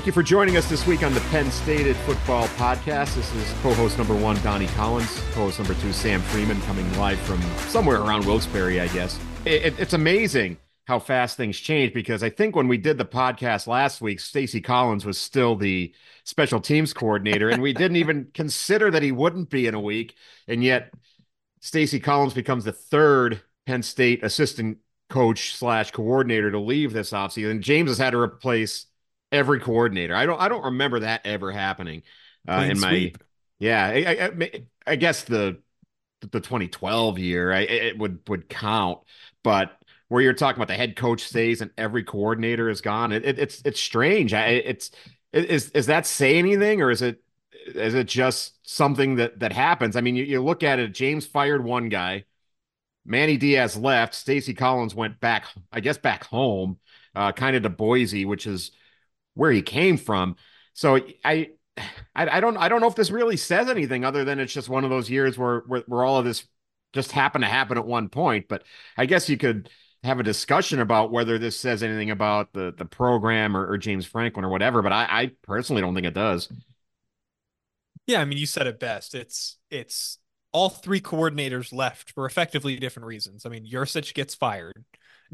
Thank you for joining us this week on the Penn Stated Football Podcast. This is co-host number one, Donnie Collins, co-host number two, Sam Fremin, coming live from somewhere around Wilkes-Barre, I guess. It, it, it's amazing how fast things change because I think when we did the podcast last week, Stacy Collins was still the special teams coordinator, and we didn't even consider that he wouldn't be in a week, and yet Stacy Collins becomes the third Penn State assistant coach slash coordinator to leave this offseason. James has had to replace every coordinator. I don't I don't remember that ever happening uh, in my yeah. I, I, I, guess the the 2012 year I, it would would count, but where you're talking about the head coach stays and every coordinator is gone, it, it it's it's strange. I, it's is is that say anything or is it is it just something that that happens? I mean, you, you look at it. James fired one guy. Manny Diaz left. Stacy Collins went back, I guess, back home, uh, kind of to Boise, which is where he came from. So I, I, I don't I don't know if this really says anything other than it's just one of those years where where, where all of this just happened to happen at one point. But I guess you could have a discussion about whether this says anything about the the program or, or James Franklin or whatever. But I, I personally don't think it does. Yeah, I mean, you said it best. It's it's all three coordinators left for effectively different reasons. I mean, Yurcich gets fired.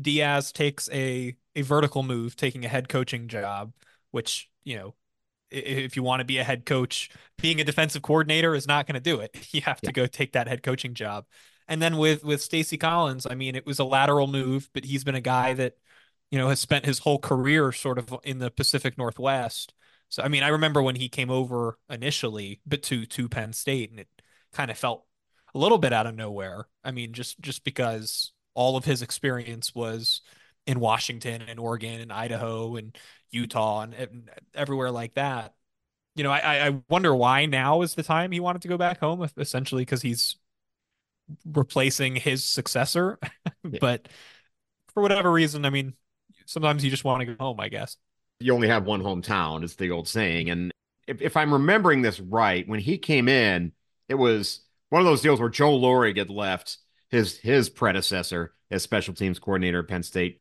Diaz takes a a vertical move, taking a head coaching job, which, you know, if you want to be a head coach, being a defensive coordinator is not going to do it. You have to yeah. go take that head coaching job. And then with with Stacy Collins, I mean, it was a lateral move, but he's been a guy that, you know, has spent his whole career sort of in the Pacific Northwest. So I mean, I remember when he came over initially, but to to Penn State, and it kind of felt a little bit out of nowhere. I mean, just just because all of his experience was in Washington and Oregon and Idaho and Utah and, and everywhere like that. You know, I, I wonder why now is the time he wanted to go back home, essentially because he's replacing his successor. but for whatever reason, I mean, sometimes you just want to go home, I guess. You only have one hometown, is the old saying. And if, if I'm remembering this right, when he came in, it was one of those deals where Joe Lorig had left his his predecessor as special teams coordinator at Penn State.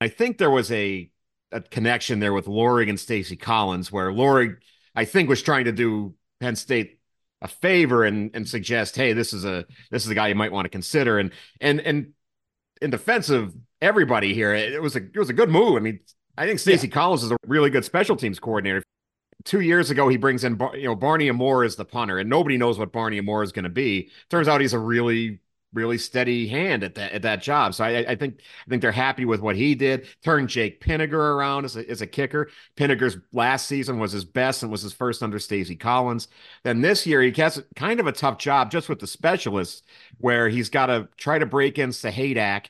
I think there was a a connection there with Lorig and Stacy Collins, where Lorig, I think, was trying to do Penn State a favor and and suggest, hey, this is a this is a guy you might want to consider. And and and in defense of everybody here, it was a it was a good move. I mean, I think Stacy yeah. Collins is a really good special teams coordinator. Two years ago, he brings in you know Barney Amor as the punter, and nobody knows what Barney Amor is going to be. Turns out he's a really really steady hand at that at that job. So I, I think I think they're happy with what he did. Turned Jake Pinegar around as a, as a kicker. Pinegar's last season was his best and was his first under Stacy Collins. Then this year he has kind of a tough job just with the specialists, where he's got to try to break in Sahaydak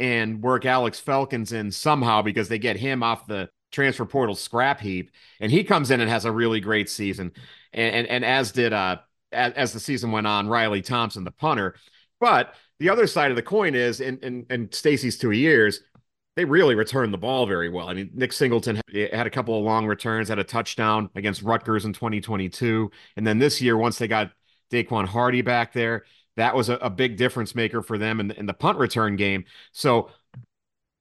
and work Alex Felkins in somehow because they get him off the transfer portal scrap heap, and he comes in and has a really great season. And and, and as did uh as, as the season went on, Riley Thompson, the punter. But the other side of the coin is in in, in Stacy's two years, they really returned the ball very well. I mean, Nick Singleton had a couple of long returns, had a touchdown against Rutgers in 2022. And then this year, once they got Daquan Hardy back there, that was a, a big difference maker for them in, in the punt return game. So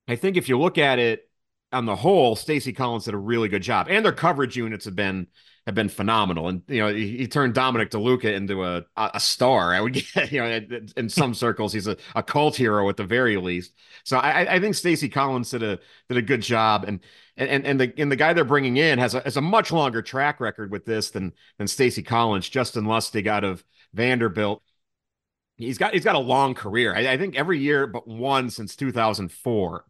I think if you look at it on the whole, Stacy Collins did a really good job. And their coverage units have been have been phenomenal. And you know, he, he turned Dominic DeLuca into a a star. I would get, you know, in some circles, he's a, a cult hero at the very least. So I, I think Stacy Collins did a did a good job, and and and the and the guy they're bringing in has a has a much longer track record with this than than Stacy Collins. Justin Lustig out of Vanderbilt. He's got he's got a long career. I, I think every year but one since 2004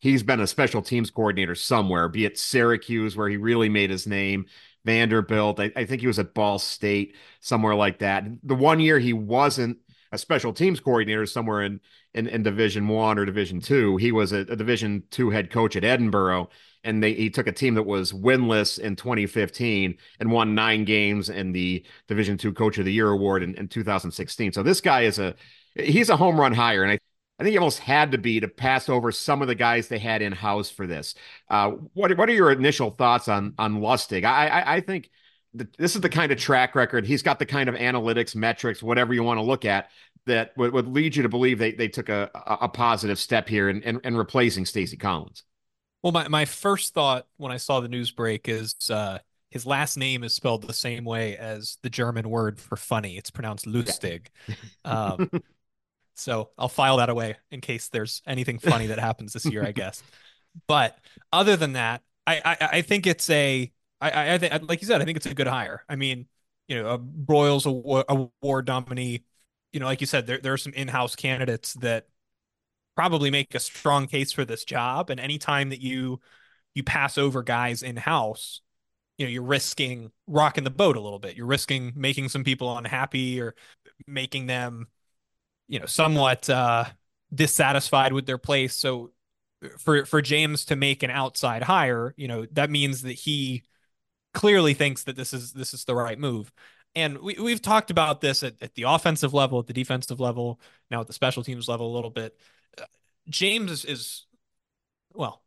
he's been a special teams coordinator somewhere, be it Syracuse, where he really made his name, Vanderbilt. I, I, think he was at Ball State, somewhere like that. The one year he wasn't a special teams coordinator somewhere in in, in Division One or Division Two. He was a, a Division Two head coach at Edinboro, and they he took a team that was winless in 2015 and won nine games in the Division Two Coach of the Year award in, in 2016. So this guy is a he's a home run hire, and I I think he almost had to be to pass over some of the guys they had in house for this. Uh, what what are your initial thoughts on on Lustig? I I, I think this is the kind of track record he's got the kind of analytics, metrics, whatever you want to look at that would, would lead you to believe they they took a a, a positive step here in, in, in replacing Stacy Collins. Well, my, my first thought when I saw the news break is uh, his last name is spelled the same way as the German word for funny. It's pronounced Lustig. Yeah. um, so I'll file that away in case there's anything funny that happens this year, I guess. But other than that, I I, I think it's a I I think like you said, I think it's a good hire. I mean, you know, a Broyles award, award nominee. You know, like you said, there there are some in-house candidates that probably make a strong case for this job. And anytime that you you pass over guys in-house, you know, you're risking rocking the boat a little bit. You're risking making some people unhappy or making them, you know, somewhat uh dissatisfied with their place. So for for James to make an outside hire, you know, that means that he clearly thinks that this is this is the right move. And we we've talked about this at, at the offensive level, at the defensive level, now at the special teams level a little bit. Uh, James is, is well,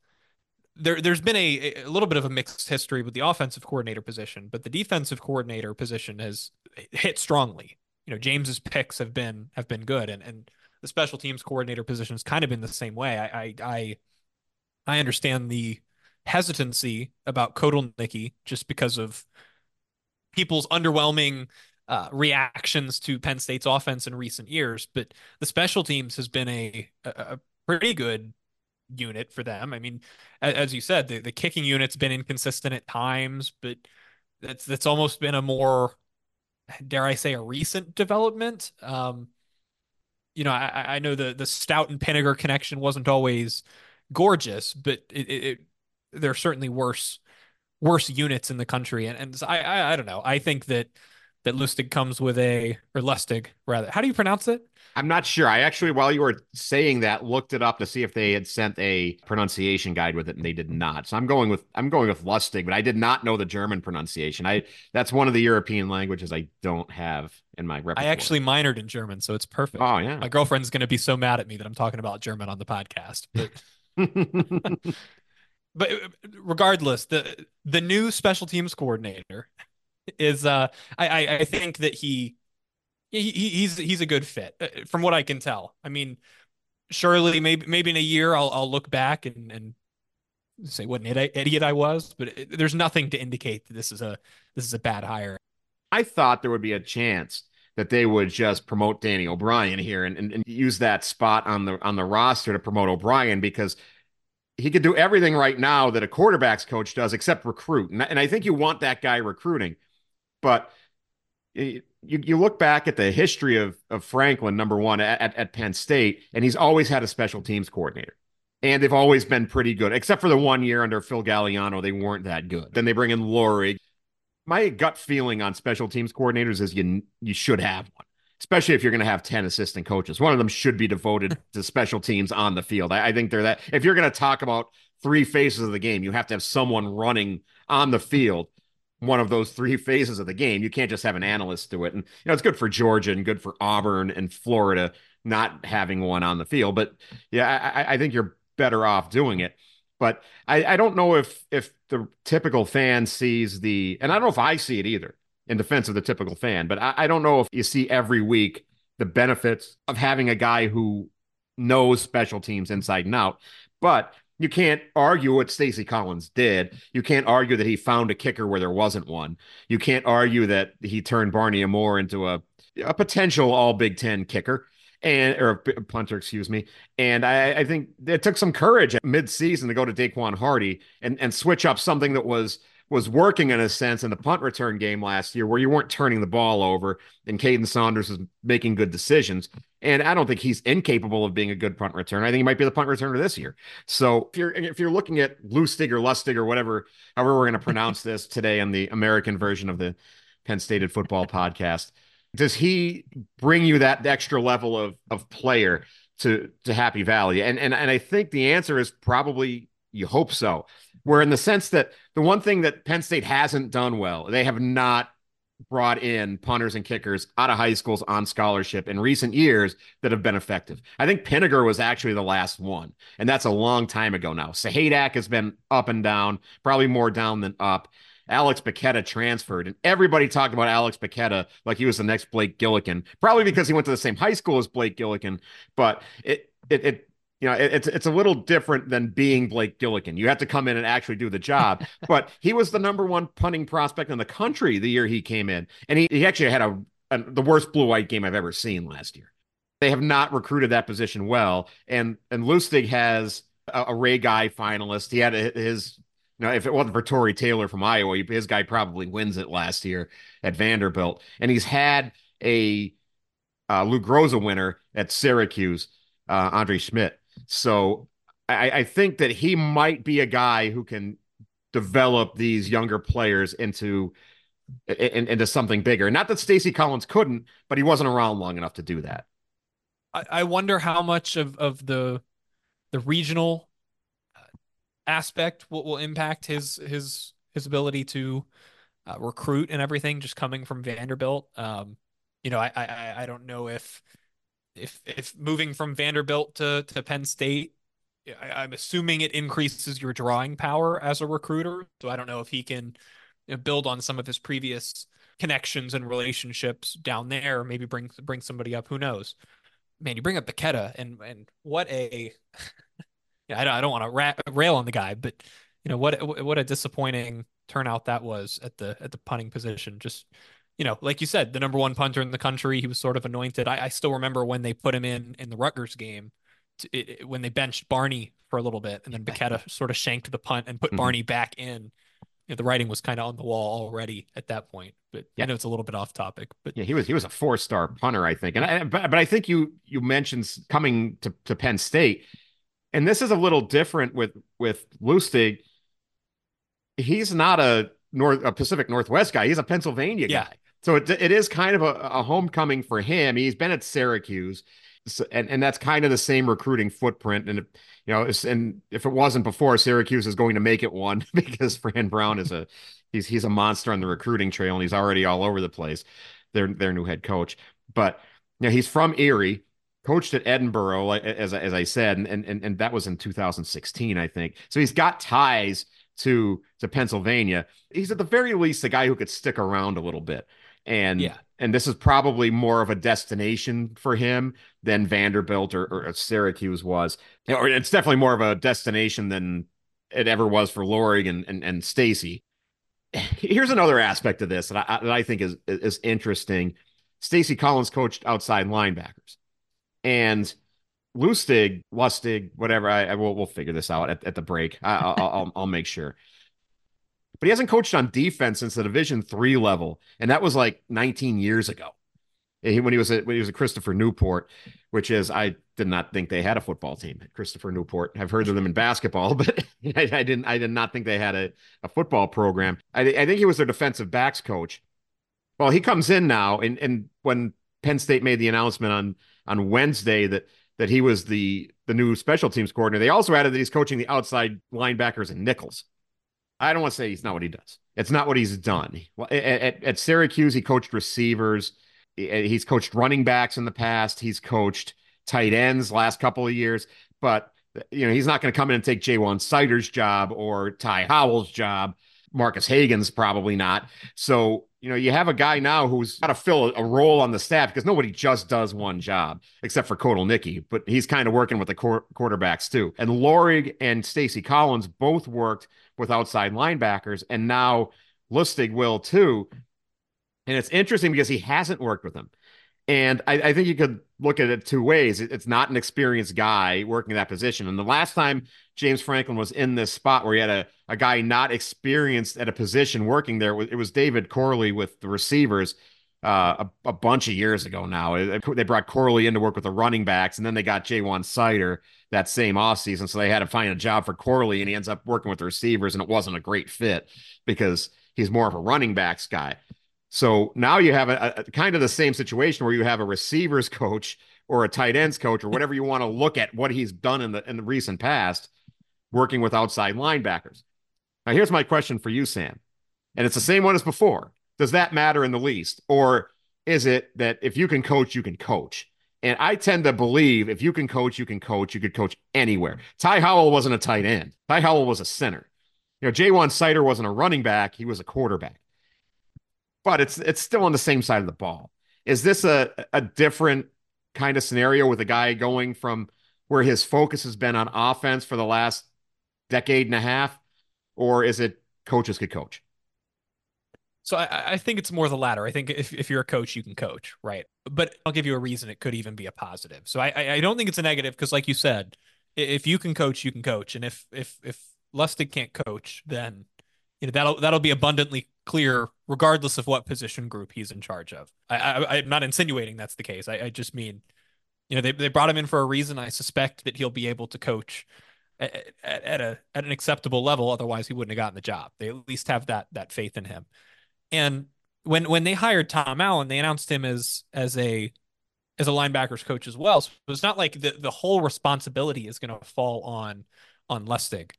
there there's been a, a little bit of a mixed history with the offensive coordinator position, but the defensive coordinator position has hit strongly. You know, James's picks have been have been good, and and the special teams coordinator position has kind of been the same way. I I I, I understand the hesitancy about Kotelnicki just because of people's underwhelming uh, reactions to Penn State's offense in recent years. But the special teams has been a, a, pretty good unit for them. I mean, as, as you said, the, the kicking unit's been inconsistent at times, but that's that's almost been a more, dare I say, a recent development. Um, you know, I, I know the the Stout and Pinegar connection wasn't always gorgeous, but it, it, it there are certainly worse worse units in the country, and and I, I I don't know. I think that that Lustig comes with a or Lustig rather. How do you pronounce it? I'm not sure. I actually, while you were saying that, looked it up to see if they had sent a pronunciation guide with it, and they did not. So I'm going with I'm going with Lustig, but I did not know the German pronunciation. I that's one of the European languages I don't have in my repertoire. I actually minored in German, so it's perfect. Oh yeah. My girlfriend's going to be so mad at me that I'm talking about German on the podcast, but. but regardless, the the new special teams coordinator is uh I I think that he he, he's he's a good fit uh, from what I can tell. I mean, surely maybe maybe in a year I'll I'll look back and and say what an idiot I was, but it, there's nothing to indicate that this is a this is a bad hire. I thought there would be a chance that they would just promote Danny O'Brien here and, and, and use that spot on the on the roster to promote O'Brien because he could do everything right now that a quarterbacks coach does except recruit. And, and I think you want that guy recruiting. But you, you look back at the history of, of Franklin, number one, at, at Penn State, and he's always had a special teams coordinator. And they've always been pretty good, except for the one year under Phil Galliano, they weren't that good. Then they bring in Lorig. My gut feeling on special teams coordinators is you you should have one especially if you're going to have 10 assistant coaches. One of them should be devoted to special teams on the field. I, I think they're that. If you're going to talk about three phases of the game, you have to have someone running on the field one of those three phases of the game. You can't just have an analyst do it. And, you know, it's good for Georgia and good for Auburn and Florida not having one on the field. But yeah, I, I think you're better off doing it. But I, I don't know if if the typical fan sees the, and I don't know if I see it either in defense of the typical fan. But I, I don't know if you see every week the benefits of having a guy who knows special teams inside and out. But you can't argue what Stacy Collins did. You can't argue that he found a kicker where there wasn't one. You can't argue that he turned Barney Amor into a a potential All Big Ten kicker and or punter, excuse me. And I, I think it took some courage mid-season to go to Daquan Hardy and and switch up something that was was working in a sense in the punt return game last year where you weren't turning the ball over and Kaden Saunders was making good decisions. And I don't think he's incapable of being a good punt returner. I think he might be the punt returner this year. So if you're if you're looking at Lustig or Lustig or whatever, however we're going to pronounce this today on the American version of the Penn State football podcast, does he bring you that extra level of of player to to Happy Valley? And and and I think the answer is probably you hope so. Where in the sense that the one thing that Penn State hasn't done well, they have not brought in punters and kickers out of high schools on scholarship in recent years that have been effective. I think Pinegar was actually the last one, and that's a long time ago now. Sahaydak has been up and down, probably more down than up. Alex Bacchetta transferred, and everybody talked about Alex Bacchetta like he was the next Blake Gillikin, probably because he went to the same high school as Blake Gillikin. But it it, it you know, it's it's a little different than being Blake Gillikin. You have to come in and actually do the job. but he was the number one punting prospect in the country the year he came in, and he, he actually had a, a the worst blue white game I've ever seen last year. They have not recruited that position well, and and Lustig has a, a Ray Guy finalist. He had a, his you know, if it wasn't for Tory Taylor from Iowa, his guy probably wins it last year at Vanderbilt. And he's had a uh, Lou Groza winner at Syracuse, uh, Andre Szmyt. So I, I think that he might be a guy who can develop these younger players into in, into something bigger. Not that Stacy Collins couldn't, but he wasn't around long enough to do that. I, I wonder how much of, of the the regional uh, aspect will, will impact his his his ability to uh, recruit and everything just coming from Vanderbilt. Um, you know, I, I I don't know if if if moving from Vanderbilt to to Penn State, I, am assuming it increases your drawing power as a recruiter. So I don't know if he can you know, build on some of his previous connections and relationships down there. Maybe bring bring somebody up. Who knows? Man, you bring up Bacchetta, and and what a yeah, I don't, I don't want to ra- rail on the guy, but you know what what a disappointing turnout that was at the at the punting position. Just you know, like you said, the number one punter in the country. He was sort of anointed. I, I still remember when they put him in in the Rutgers game, to, it, it, when they benched Barney for a little bit, and then Bacchetta sort of shanked the punt and put mm-hmm. Barney back in. You know, the writing was kind of on the wall already at that point. But yeah. I know it's a little bit off topic. But yeah, he was he was a four star punter, I think. And I, but but I think you you mentioned coming to to Penn State, and this is a little different with with Lustig. He's not a North a Pacific Northwest guy. He's a Pennsylvania yeah. guy. So it, it is kind of a, a homecoming for him. He's been at Syracuse, so, and, and that's kind of the same recruiting footprint. And you know, and if it wasn't before, Syracuse is going to make it one because Fran Brown is a he's he's a monster on the recruiting trail, and he's already all over the place. Their their new head coach, but you know, he's from Erie, coached at Edinboro, as as I said, and and and that was in 2016, I think. So he's got ties to to Pennsylvania. He's at the very least a guy who could stick around a little bit and yeah. and this is probably more of a destination for him than Vanderbilt or, or Syracuse was, or it's definitely more of a destination than it ever was for Lorig and and, and Stacy. Here's another aspect of this that I, that I think is is interesting. Stacy Collins coached outside linebackers, and Lustig, Lustig, whatever. I, I will we'll figure this out at, at the break. I, will I'll, I'll make sure but he hasn't coached on defense since the Division three level, and that was like 19 years ago. When he was at when he was at Christopher Newport, which is I did not think they had a football team at Christopher Newport. I've heard of them in basketball, but I, I didn't I did not think they had a, a football program. I, I think he was their defensive backs coach. Well, he comes in now, and and when Penn State made the announcement on on Wednesday that that he was the the new special teams coordinator, they also added that he's coaching the outside linebackers and nickels. I don't want to say he's not what he does. It's not what he's done. At, at, at Syracuse, he coached receivers. Uh, he's coached running backs in the past. He's coached tight ends last couple of years. But you know, he's not going to come in and take Ja'Juan Seider's job or Ty Howell's job. Marcus Hagans probably not. So, you know, you have a guy now who's got to fill a, role on the staff because nobody just does one job except for Kotelnicki, but he's kind of working with the qu- quarterbacks too. And Lorig and Stacy Collins both worked with outside linebackers, and now Lustig will too. And it's interesting because he hasn't worked with them. And I, I, think you could look at it two ways. It's not an experienced guy working that position. And the last time James Franklin was in this spot where he had a, a guy not experienced at a position working there, it was David Corley with the receivers uh, a, a, bunch of years ago now. They brought Corley in to work with the running backs, and then they got Ja'Juan Seider that same offseason. So they had to find a job for Corley, and he ends up working with the receivers, and it wasn't a great fit because he's more of a running backs guy. So now you have a, a kind of the same situation where you have a receivers coach or a tight ends coach or whatever you want to look at what he's done in the in the recent past, working with outside linebackers. Now here's my question for you, Sam, and it's the same one as before does that matter in the least? Or is it that if you can coach, you can coach? And I tend to believe if you can coach, you can coach. You could coach anywhere. Ty Howell wasn't a tight end. Ty Howell was a center. You know, Ja'Juan Sider wasn't a running back. He was a quarterback. But it's it's still on the same side of the ball. Is this a, a different kind of scenario with a guy going from where his focus has been on offense for the last decade and a half, or is it coaches could coach? So I, I, think it's more the latter. I think if, if you're a coach, you can coach, right? But I'll give you a reason it could even be a positive. So I I don't think it's a negative because, like you said, if you can coach, you can coach, and if if if Lustig can't coach, then you know that'll that'll be abundantly clear, regardless of what position group he's in charge of. I, I am not insinuating that's the case. I, I just mean, you know, they they brought him in for a reason. I suspect that he'll be able to coach at, at, a at an acceptable level. Otherwise, he wouldn't have gotten the job. They at least have that that faith in him. And when when they hired Tom Allen, they announced him as as a as a linebackers coach as well. So it's not like the, the whole responsibility is going to fall on on Lustig.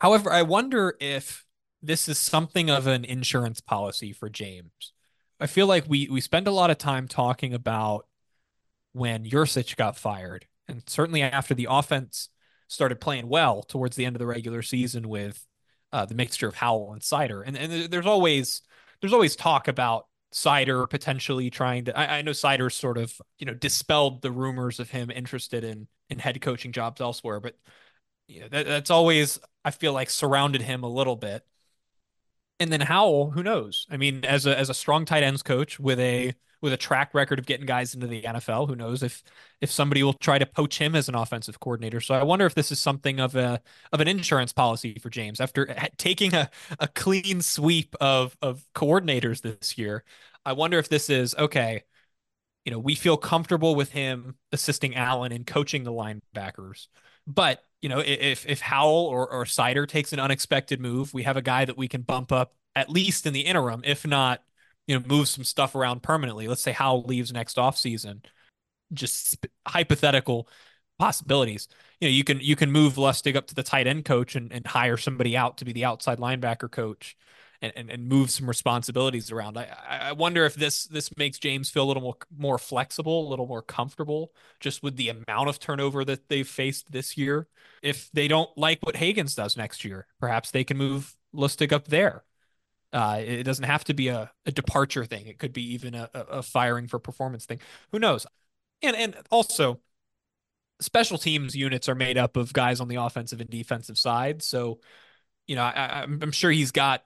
However, I wonder if this is something of an insurance policy for James. I feel like we we spend a lot of time talking about when Yurcich got fired, and certainly after the offense started playing well towards the end of the regular season with uh, the mixture of Howell and Seider, and and there's always there's always talk about Seider potentially trying to. I, I know Seider sort of you know dispelled the rumors of him interested in in head coaching jobs elsewhere, but you know, that, that's always I feel like surrounded him a little bit. And then Howell, who knows? I mean, as a as a strong tight ends coach with a with a track record of getting guys into the NFL. Who knows if if somebody will try to poach him as an offensive coordinator? So I wonder if this is something of a of an insurance policy for James after taking a, a clean sweep of of coordinators this year. I wonder if this is okay. You know, we feel comfortable with him assisting Allen and coaching the linebackers, but you know, if if Howell or or Seider takes an unexpected move, we have a guy that we can bump up at least in the interim, if not you know, move some stuff around permanently. Let's say Howell leaves next offseason. Just hypothetical possibilities. You know, you can you can move Lustig up to the tight end coach and, and hire somebody out to be the outside linebacker coach and, and, and move some responsibilities around. I, I wonder if this this makes James feel a little more more flexible, a little more comfortable just with the amount of turnover that they've faced this year. If they don't like what Hagans does next year, perhaps they can move Lustig up there uh, it doesn't have to be a, a departure thing. It could be even a, a firing for performance thing. Who knows? And and also, special teams units are made up of guys on the offensive and defensive side. So, you know, I, I'm sure he's got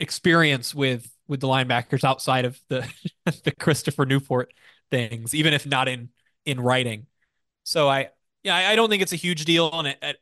experience with with the linebackers outside of the the Christopher Newport things, even if not in in writing. So I yeah, I don't think it's a huge deal. And at,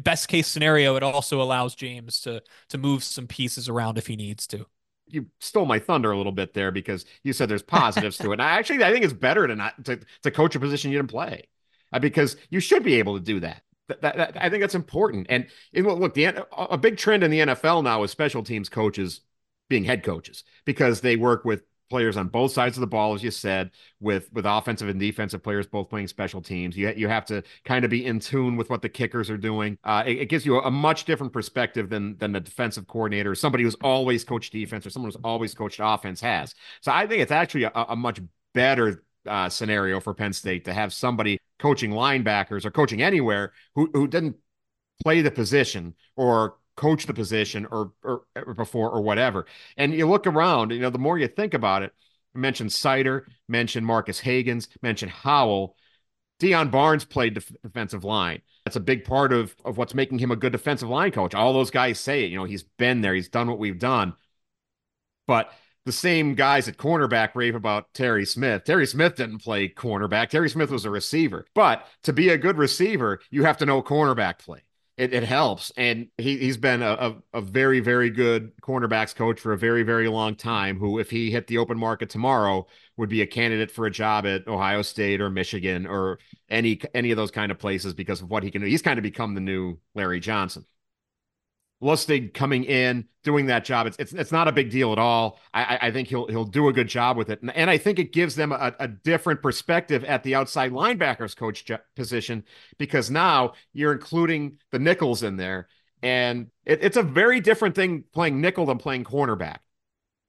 best case scenario, it also allows James to to move some pieces around if he needs to. You stole my thunder a little bit there because you said there's positives to it. And I actually I think it's better to not to, to coach a position you didn't play uh, because you should be able to do that. That, that, that, I think that's important. And, and look, the a big trend in the NFL now is special teams coaches being head coaches because they work with players on both sides of the ball, as you said, with with offensive and defensive players both playing special teams. You you have to kind of be in tune with what the kickers are doing. Uh, it, it, gives you a, a, much different perspective than than the defensive coordinator, somebody who's always coached defense or someone who's always coached offense has. So I think it's actually a, a much better uh, scenario for Penn State to have somebody coaching linebackers or coaching anywhere who who didn't play the position or coach the position or, or, or before or whatever. And you look around, you know, the more you think about it, mention Seider, mention Marcus Hagans, mention Howell. Deion Barnes played def- defensive line. That's a big part of, of what's making him a good defensive line coach. All those guys say it. You know, he's been there, he's done what we've done. But the same guys at cornerback rave about Terry Smith. Terry Smith didn't play cornerback. Terry Smith was a receiver. But to be a good receiver, you have to know cornerback play it, it helps. And he, he's been a, a, a, very, very good cornerbacks coach for a very, very long time, who, if he hit the open market tomorrow, would be a candidate for a job at Ohio State or Michigan or any any of those kind of places because of what he can do. He's kind of become the new Larry Johnson. Lustig coming in, doing that job, it's it's, it's not a big deal at all. I, I think he'll he'll do a good job with it, and, and I think it gives them a, a different perspective at the outside linebackers coach position because now you're including the nickels in there, and it, it's a very different thing playing nickel than playing cornerback.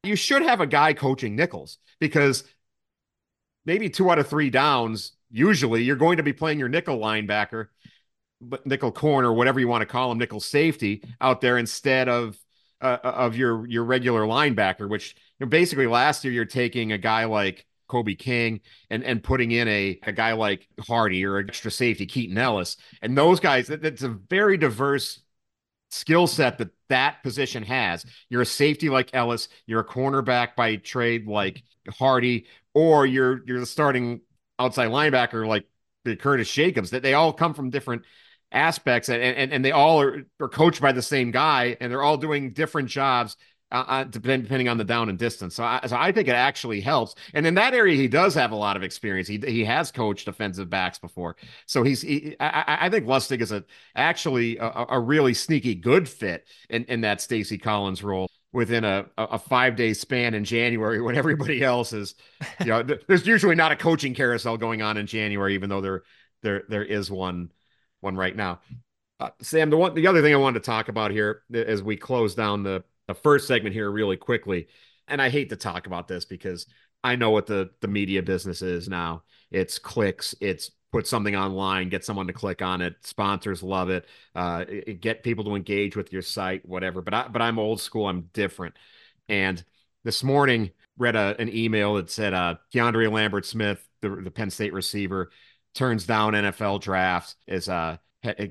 You should have a guy coaching nickels because maybe two out of three downs. Usually, you're going to be playing your nickel linebacker nickel corner, whatever you want to call him, nickel safety out there instead of uh, of your your regular linebacker. Which you know, basically last year you're taking a guy like Kobe King and and putting in a, a guy like Hardy or extra safety Keaton Ellis. And those guys, it's a very diverse skill set that that position has. You're a safety like Ellis, you're a cornerback by trade like Hardy, or you're you're the starting outside linebacker like the Curtis Jacobs. That they all come from different aspects and, and, and they all are, are coached by the same guy and they're all doing different jobs uh, uh depending on the down and distance. So I, so I think it actually helps. And in that area, he does have a lot of experience. He he has coached defensive backs before, so he's. He, I, I think Lustig is a actually a, a really sneaky good fit in in that Stacy Collins role within a, a five day span in January when everybody else is, you know, there's usually not a coaching carousel going on in January, even though there there there is one one right now. Uh, Sam, the one, the other thing I wanted to talk about here as we close down the the first segment here really quickly, and I hate to talk about this because I know what the the media business is now. It's clicks, it's put something online, get someone to click on it. Sponsors love it. Uh, get people to engage with your site, whatever. But I, but I'm old school. I'm different. And this morning, read a, an email that said uh, Keandre Lambert Smith, the, the Penn State receiver, turns down NFL draft is uh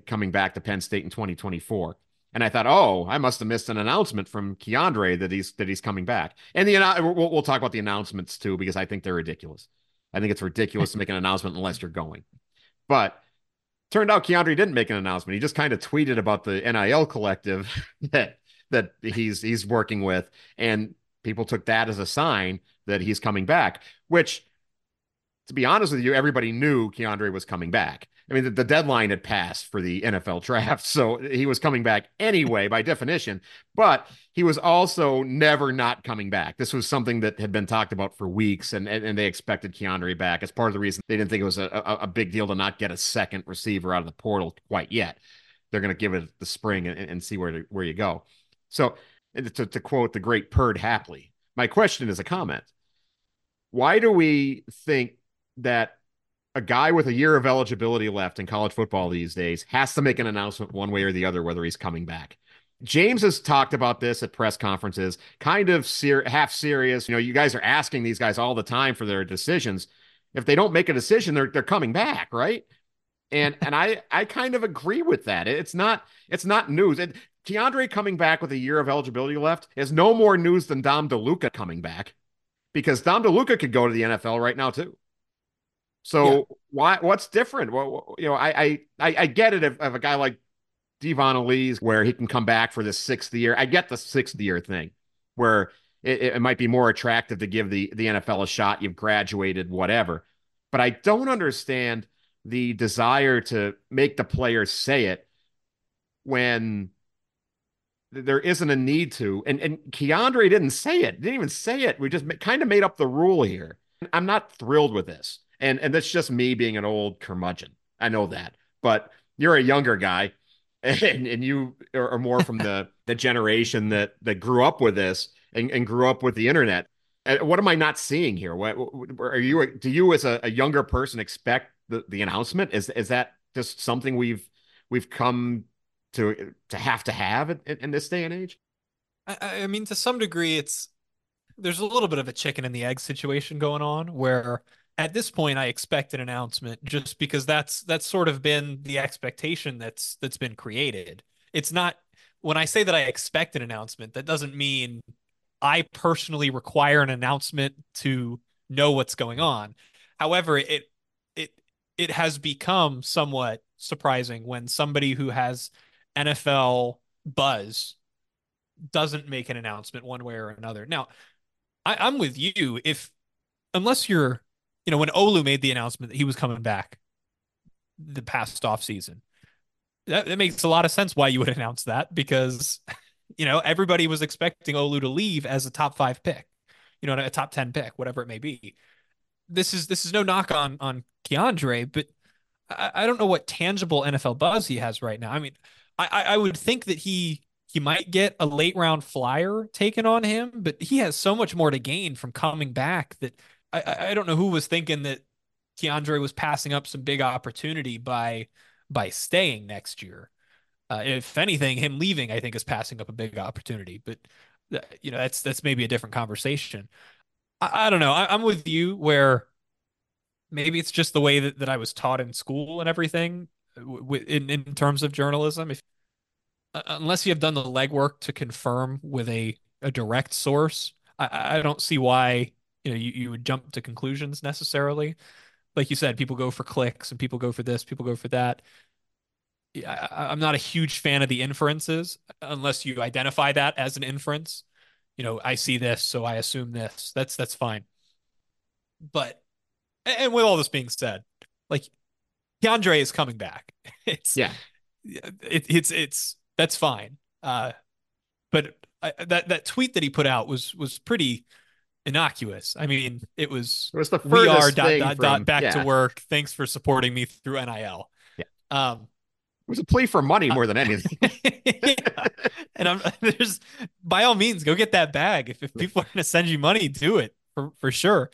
coming back to Penn State in 2024. And I thought, oh, I must have missed an announcement from Keandre that he's that he's coming back. And the we'll, we'll talk about the announcements too because I think they're ridiculous. I think it's ridiculous to make an announcement unless you're going. But turned out Keandre didn't make an announcement. He just kind of tweeted about the NIL collective that that he's he's working with, and people took that as a sign that he's coming back. Which to be honest with you, everybody knew Keandre was coming back. I mean, the, the, deadline had passed for the NFL draft, so he was coming back anyway by definition. But he was also never not coming back. This was something that had been talked about for weeks, and and, and they expected Keandre back. As part of the reason they didn't think it was a, a, a big deal to not get a second receiver out of the portal quite yet. They're going to give it the spring and, and see where to, where you go. So, to, to quote the great Perd Hapley, my question is a comment. Why do we think that a guy with a year of eligibility left in college football these days has to make an announcement one way or the other whether he's coming back. James has talked about this at press conferences, kind of ser- half serious. You know, you guys are asking these guys all the time for their decisions. If they don't make a decision, they're they're coming back, right? And and I I kind of agree with that. It's not it's not news. And coming back with a year of eligibility left is no more news than Dom DeLuca coming back, because Dom DeLuca could go to the NFL right now too. So yeah. why? What's different? Well, you know, I I I get it if, if a guy like Devon Elise, where he can come back for the sixth year. I get the sixth year thing, where it, it might be more attractive to give the the NFL a shot. You've graduated, whatever. But I don't understand the desire to make the players say it when there isn't a need to. And and Keandre didn't say it. Didn't even say it. We just kind of made up the rule here. I'm not thrilled with this and and that's just me being an old curmudgeon. I know that, but you're a younger guy, and and you are more from the the generation that that grew up with this and, and grew up with the internet. What am I not seeing here? What are you? Do you, as a, a younger person, expect the, the announcement? Is is that just something we've we've come to to have to have in, in this day and age? I, I mean, to some degree, it's there's a little bit of a chicken and the egg situation going on where at this point I expect an announcement just because that's that's sort of been the expectation that's that's been created. It's not when I say that I expect an announcement, that doesn't mean I personally require an announcement to know what's going on. However, it it it has become somewhat surprising when somebody who has NFL buzz doesn't make an announcement one way or another. Now, I, I'm with you. If unless you're you know, when Olu made the announcement that he was coming back the past off season, that, that makes a lot of sense why you would announce that because, you know, everybody was expecting Olu to leave as a top five pick, you know, a top 10 pick, whatever it may be. This is, this is no knock on, on Keandre, but I, I don't know what tangible NFL buzz he has right now. I mean, I, I would think that he, he might get a late round flyer taken on him, but he has so much more to gain from coming back that I, I don't know who was thinking that Keandre was passing up some big opportunity by by staying next year. Uh, if anything, him leaving, I think, is passing up a big opportunity. But uh, you know, that's that's maybe a different conversation. I, I don't know. I, am with you where maybe it's just the way that, that I was taught in school and everything in, in terms of journalism. If uh, unless you have done the legwork to confirm with a, a direct source, I, I don't see why you know you, you would jump to conclusions necessarily. Like you said, people go for clicks and people go for this, people go for that. I, I'm not a huge fan of the inferences unless you identify that as an inference. You know, I see this, so I assume this. That's that's fine. But and with all this being said, like Keandre is coming back. It's yeah, it, it's it's that's fine. Uh, but I, that that tweet that he put out was was pretty innocuous. I mean, it was it was the we are dot dot from, dot back yeah. to work. Thanks for supporting me through NIL. Yeah. Um, it was a plea for money more than anything. yeah. And I'm there's by all means go get that bag. If, if people are going to send you money, do it for for sure.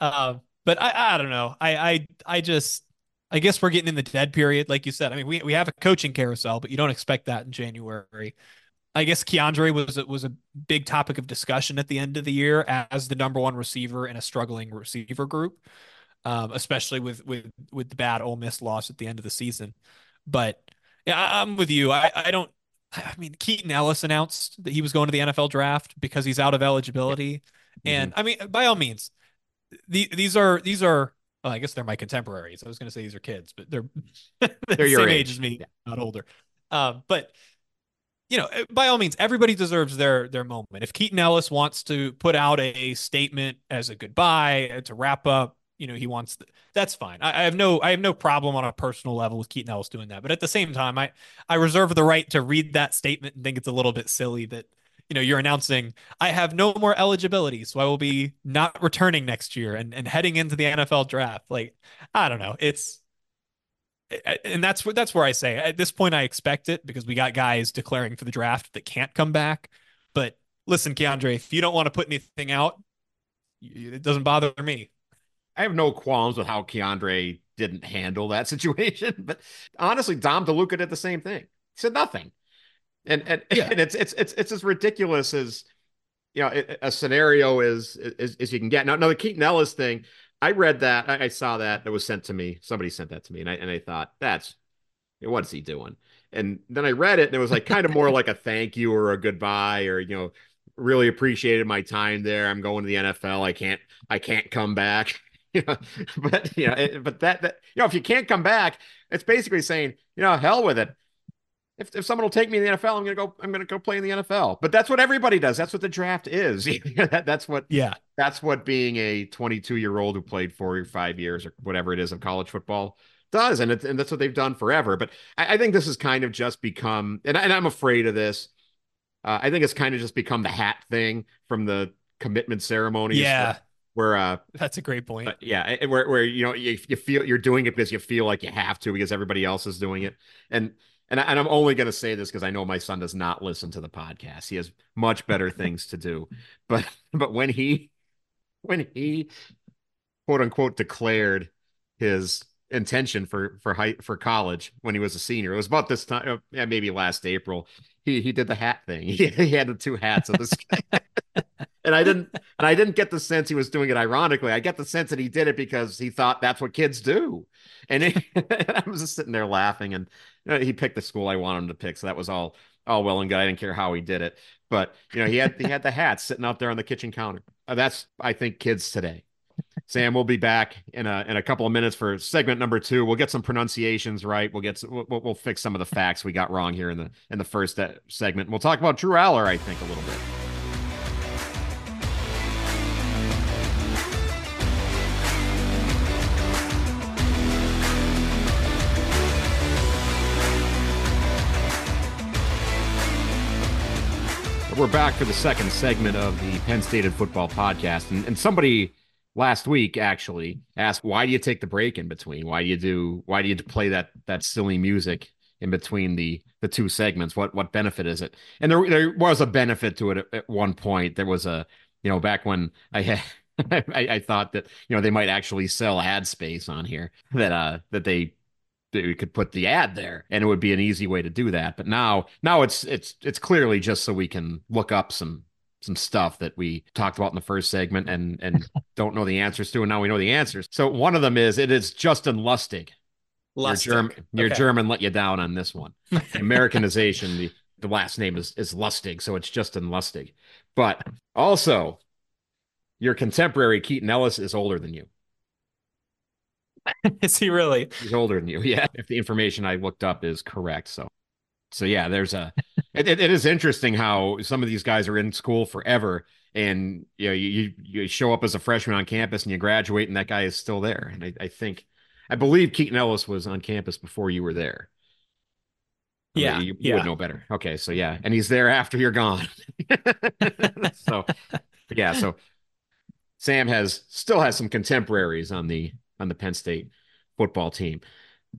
Uh, but I I don't know. I I I just I guess we're getting in the dead period, like you said. I mean, we we have a coaching carousel, but you don't expect that in January. I guess Keandre was was a big topic of discussion at the end of the year as the number one receiver in a struggling receiver group, um, especially with with with the bad Ole Miss loss at the end of the season. But yeah, I, am with you. I, I don't. I mean, Keaton Ellis announced that he was going to the NFL draft because he's out of eligibility, mm-hmm. and I mean, by all means, the, these are these are. Well, I guess they're my contemporaries. I was going to say these are kids, but they're they're the your same age. age as me, yeah. not older. Um, but you know, eh, by all means, everybody deserves their their moment. If Keaton Ellis wants to put out a statement as a goodbye eh, to wrap up you know he wants that's fine. I, I, have no i have no problem on a personal level with keaton ellis doing that. But at the same time i i reserve the right to read that statement and think it's a little bit silly that you know you're announcing i have no more eligibility so i will be not returning next year and, and heading into the nfl draft. Like i don't know. It's and that's where that's where i say at this point i expect it because we got guys declaring for the draft that can't come back but listen keandre if you don't want to put anything out it doesn't bother me I have no qualms with how Keandre didn't handle that situation, but honestly, Dom DeLuca did the same thing. He said nothing, and and, yeah. and it's it's it's it's as ridiculous as you know a scenario is as, as you can get. Now, now the Keaton Ellis thing, I read that, I, I saw that, that was sent to me. Somebody sent that to me, and I and I thought that's what's he doing? And then I read it, and it was like kind of more like a thank you or a goodbye, or you know, really appreciated my time there. I'm going to the NFL. I can't I can't come back. you know, but you know, eh, but that, that you know, if you can't come back, it's basically saying, you know, hell with it. If, if someone will take me in the NFL, I'm gonna go. I'm gonna go play in the NFL. But that's what everybody does. That's what the draft is. that, that's what. Yeah. That's what being a 22 year old who played four or five years or whatever it is of college football does, and it's and that's what they've done forever. But I, I think this has kind of just become, and, I, and I'm afraid of this. Uh, I think it's kind of just become the hat thing from the commitment ceremonies. Yeah where uh that's a great point uh, yeah where, where you know you, you feel you're doing it because you feel like you have to because everybody else is doing it and and, I, and i'm only going to say this because i know my son does not listen to the podcast he has much better things to do but but when he when he quote unquote declared his intention for for high for college when he was a senior it was about this time uh, yeah maybe last april he he did the hat thing he, he had the two hats of this and I didn't and I didn't get the sense he was doing it ironically. I get the sense that he did it because he thought that's what kids do. And, it, I was just sitting there laughing. And you know, he picked the school I wanted him to pick, so that was all all well and good. I didn't care how he did it, but you know he had he had the hat sitting out there on the kitchen counter. Uh, that's I think kids today. Sam, we'll be back in a in a couple of minutes for segment number two. We'll get some pronunciations right. We'll get we'll, we'll fix some of the facts we got wrong here in the in the first uh, segment. We'll talk about Drew Allar, I think, a little bit. We're back for the second segment of the Penn Stated Football podcast. And, and somebody last week actually asked, why do you take the break in between? Why do you do why do you play that that silly music in between the the two segments? What what benefit is it? And there there was a benefit to it at, at one point. There was a you know, back when I had I, I, thought that you know they might actually sell ad space on here that uh that they we could put the ad there and it would be an easy way to do that but now now it's it's it's clearly just so we can look up some some stuff that we talked about in the first segment and and don't know the answers to, and now we know the answers. So one of them is it is Justin Lustig. Lustig. Your German, your Okay. German let you down on this one. The Americanization, the, the last name is is Lustig, so it's Justin Lustig. But also, your contemporary Keaton Ellis is older than you. Is he really? He's older than you. Yeah, if the information I looked up is correct. So, so yeah, there's a. It, it, is interesting how some of these guys are in school forever, and you know, you you show up as a freshman on campus and you graduate, and that guy is still there. And I, I think, I believe Keaton Ellis was on campus before you were there. I mean, Yeah, you, you yeah. would know better. Okay, so yeah, and he's there after you're gone. so, yeah, so Sam has still has some contemporaries on the on the Penn State football team.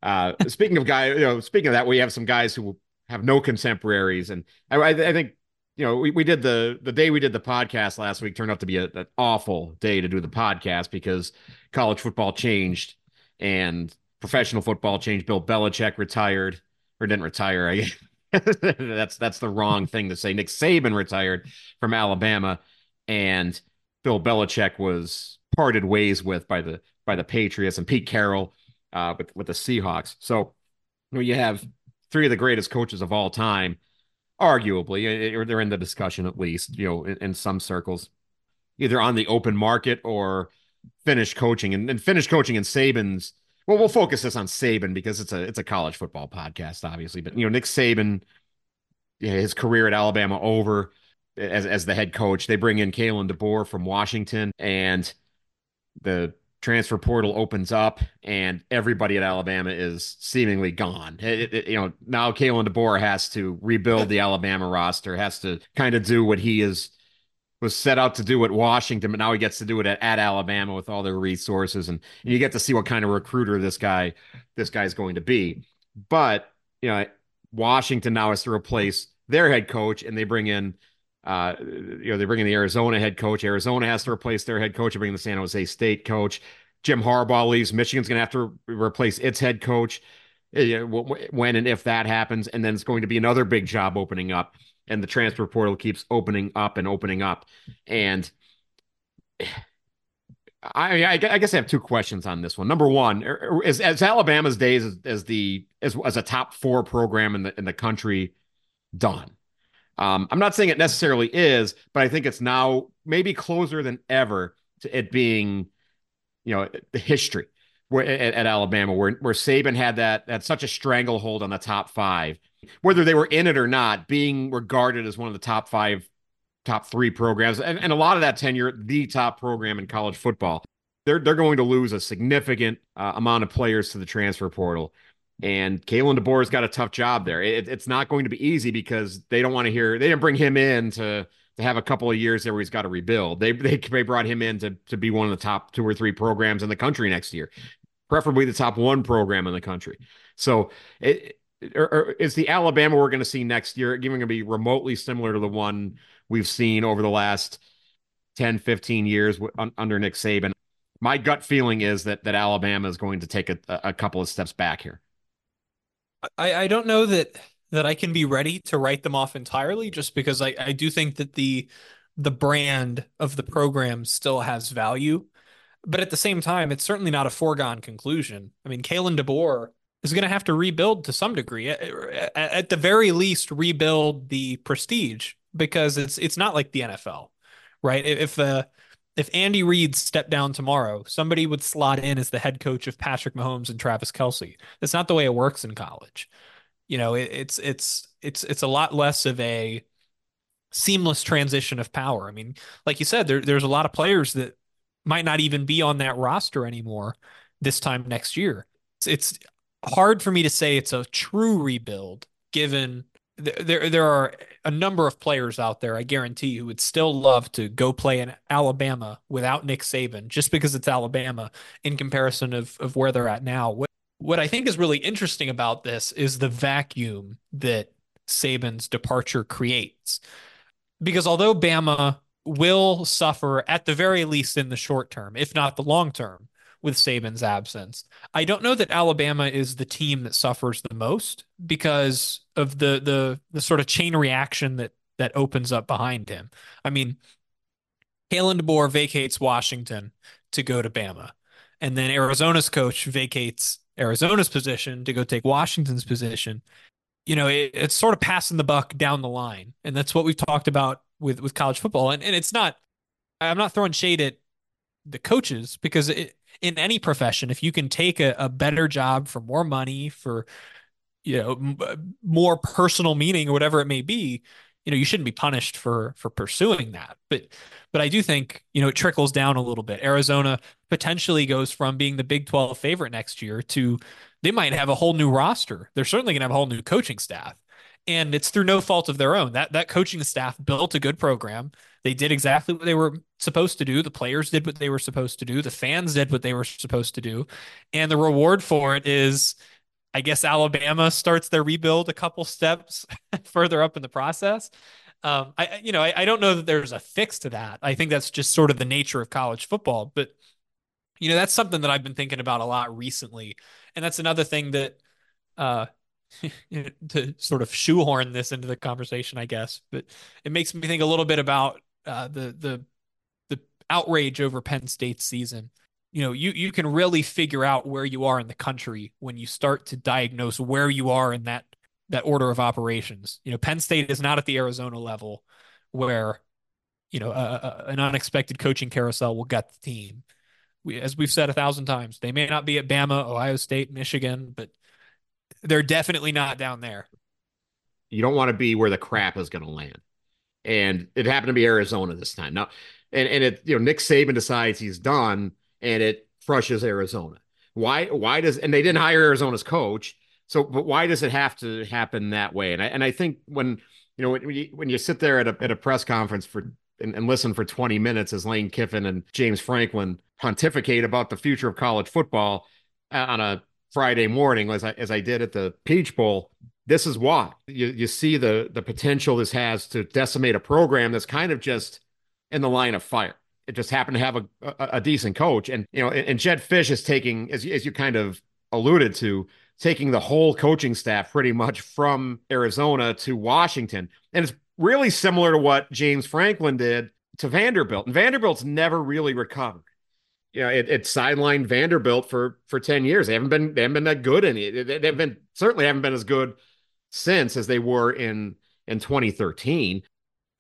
Uh, speaking of guys, you know, speaking of that, we have some guys who have no contemporaries, and I, I, I think you know we, we did the the day we did the podcast last week turned out to be a, an awful day to do the podcast because college football changed and professional football changed. Bill Belichick retired or didn't retire. I that's that's the wrong thing to say. Nick Saban retired from Alabama, and Bill Belichick was parted ways with by the by the Patriots and Pete Carroll uh, with with the Seahawks. So you, know, you have three of the greatest coaches of all time, arguably, or they're in the discussion at least, you know, in, in some circles, either on the open market or finished coaching. And, and coaching in Saban's. Well, we'll focus this on Saban because it's a it's a college football podcast, obviously. But you know, Nick Saban, his career at Alabama over as as the head coach. They bring in Kalen DeBoer from Washington, and the transfer portal opens up, and everybody at Alabama is seemingly gone. It- it- you know, now Kalen DeBoer has to rebuild the Alabama roster, has to kind of do what he is was set out to do at Washington, but now he gets to do it at, at Alabama with all their resources, and, and you get to see what kind of recruiter this guy this guy's going to be. But you know, Washington now has to replace their head coach, and they bring in. Uh, you know, they bring in the Arizona head coach. Arizona has to replace their head coach. They bring in the San Jose State coach. Jim Harbaugh leaves. Michigan's going to have to replace its head coach uh, when and if that happens. And then it's going to be another big job opening up. And the transfer portal keeps opening up and opening up. And I, I guess I have two questions on this one. Number one, is, is Alabama's days as, as the as, as a top four program in the in the country done? Um, I'm not saying it necessarily is, but I think it's now maybe closer than ever to it being, you know, the history at, at Alabama, where where Saban had that that such a stranglehold on the top five, whether they were in it or not, being regarded as one of the top five, top three programs, and, and a lot of that tenure, the top program in college football. They're they're going to lose a significant uh, amount of players to the transfer portal. And Kalen DeBoer's got a tough job there. It, it's not going to be easy because they don't want to hear. They didn't bring him in to to have a couple of years there where he's got to rebuild. They they they brought him in to to be one of the top two or three programs in the country next year, preferably the top one program in the country. So it. Or, or is the Alabama we're going to see next year even going to be remotely similar to the one we've seen over the last 10, 15 years under Nick Saban? My gut feeling is that that Alabama is going to take a, a couple of steps back here. I, I don't know that that I can be ready to write them off entirely just because I, I do think that the the brand of the program still has value. But at the same time, it's certainly not a foregone conclusion. I mean, Kalen DeBoer is going to have to rebuild to some degree. At, at the very least, rebuild the prestige because it's it's not like the NFL, right? If uh, if Andy Reid stepped down tomorrow, somebody would slot in as the head coach of Patrick Mahomes and Travis Kelce. That's not the way it works in college. You know, it, it's it's it's it's a lot less of a seamless transition of power. I mean, like you said, there, there's a lot of players that might not even be on that roster anymore this time next year. It's, it's hard for me to say it's a true rebuild given there there are a number of players out there I guarantee who would still love to go play in Alabama without Nick Saban just because it's Alabama in comparison of of where they're at now. What what I think is really interesting about this is the vacuum that Saban's departure creates. Because although Bama will suffer at the very least in the short term, if not the long term, with Saban's absence. I don't know that Alabama is the team that suffers the most because of the the the sort of chain reaction that that opens up behind him. I mean, Kalen DeBoer vacates Washington to go to Bama. And then Arizona's coach vacates Arizona's position to go take Washington's position. You know, it, it's sort of passing the buck down the line. And that's what we've talked about with, with college football. And, and it's not, I'm not throwing shade at the coaches because it, in any profession, if you can take a, a better job for more money, for, you know, m- uh, more personal meaning or whatever it may be, you know you shouldn't be punished for for pursuing that. But but i do think you know it trickles down a little bit. Arizona potentially goes from being the big 12 favorite next year to they might have a whole new roster. They're certainly going to have a whole new coaching staff. And it's through no fault of their own. That that coaching staff built a good program. They did exactly what they were supposed to do the players did what they were supposed to do the fans did what they were supposed to do and the reward for it is I guess Alabama starts their rebuild a couple steps further up in the process. Um, I, you know, I, I, don't know that there's a fix to that. I think that's just sort of the nature of college football. But, you know, that's something that I've been thinking about a lot recently. And that's another thing that, uh, to sort of shoehorn this into the conversation, I guess, but it makes me think a little bit about uh, the the the outrage over Penn State's season. You know you you can really figure out where you are in the country when you start to diagnose where you are in that that order of operations. You know penn state is not at the arizona level where you know a, a, an unexpected coaching carousel will gut the team. We, as we've said a thousand times they may not be at bama ohio state michigan but they're definitely not down there. You don't want to be where the crap is going to land. And it happened to be arizona this time. Now and and it you know nick saban decides he's done and it crushes Arizona. Why? Why does and they didn't hire Arizona's coach? So, but why does it have to happen that way? And I and I think when you know when you, when you sit there at a at a press conference for and, and listen for 20 minutes as Lane Kiffin and James Franklin pontificate about the future of college football uh, on a Friday morning, as I as I did at the Peach Bowl, this is why you you see the the potential this has to decimate a program that's kind of just in the line of fire it just happened to have a, a, a decent coach. And, you know, and, and Jedd Fisch is taking, as, as you kind of alluded to, taking the whole coaching staff pretty much from Arizona to Washington. And it's really similar to what James Franklin did to Vanderbilt. And Vanderbilt's never really recovered. You know, it, it sidelined Vanderbilt for for 10 years. They haven't been they haven't been that good in it. They've been certainly haven't been as good since as they were in in 2013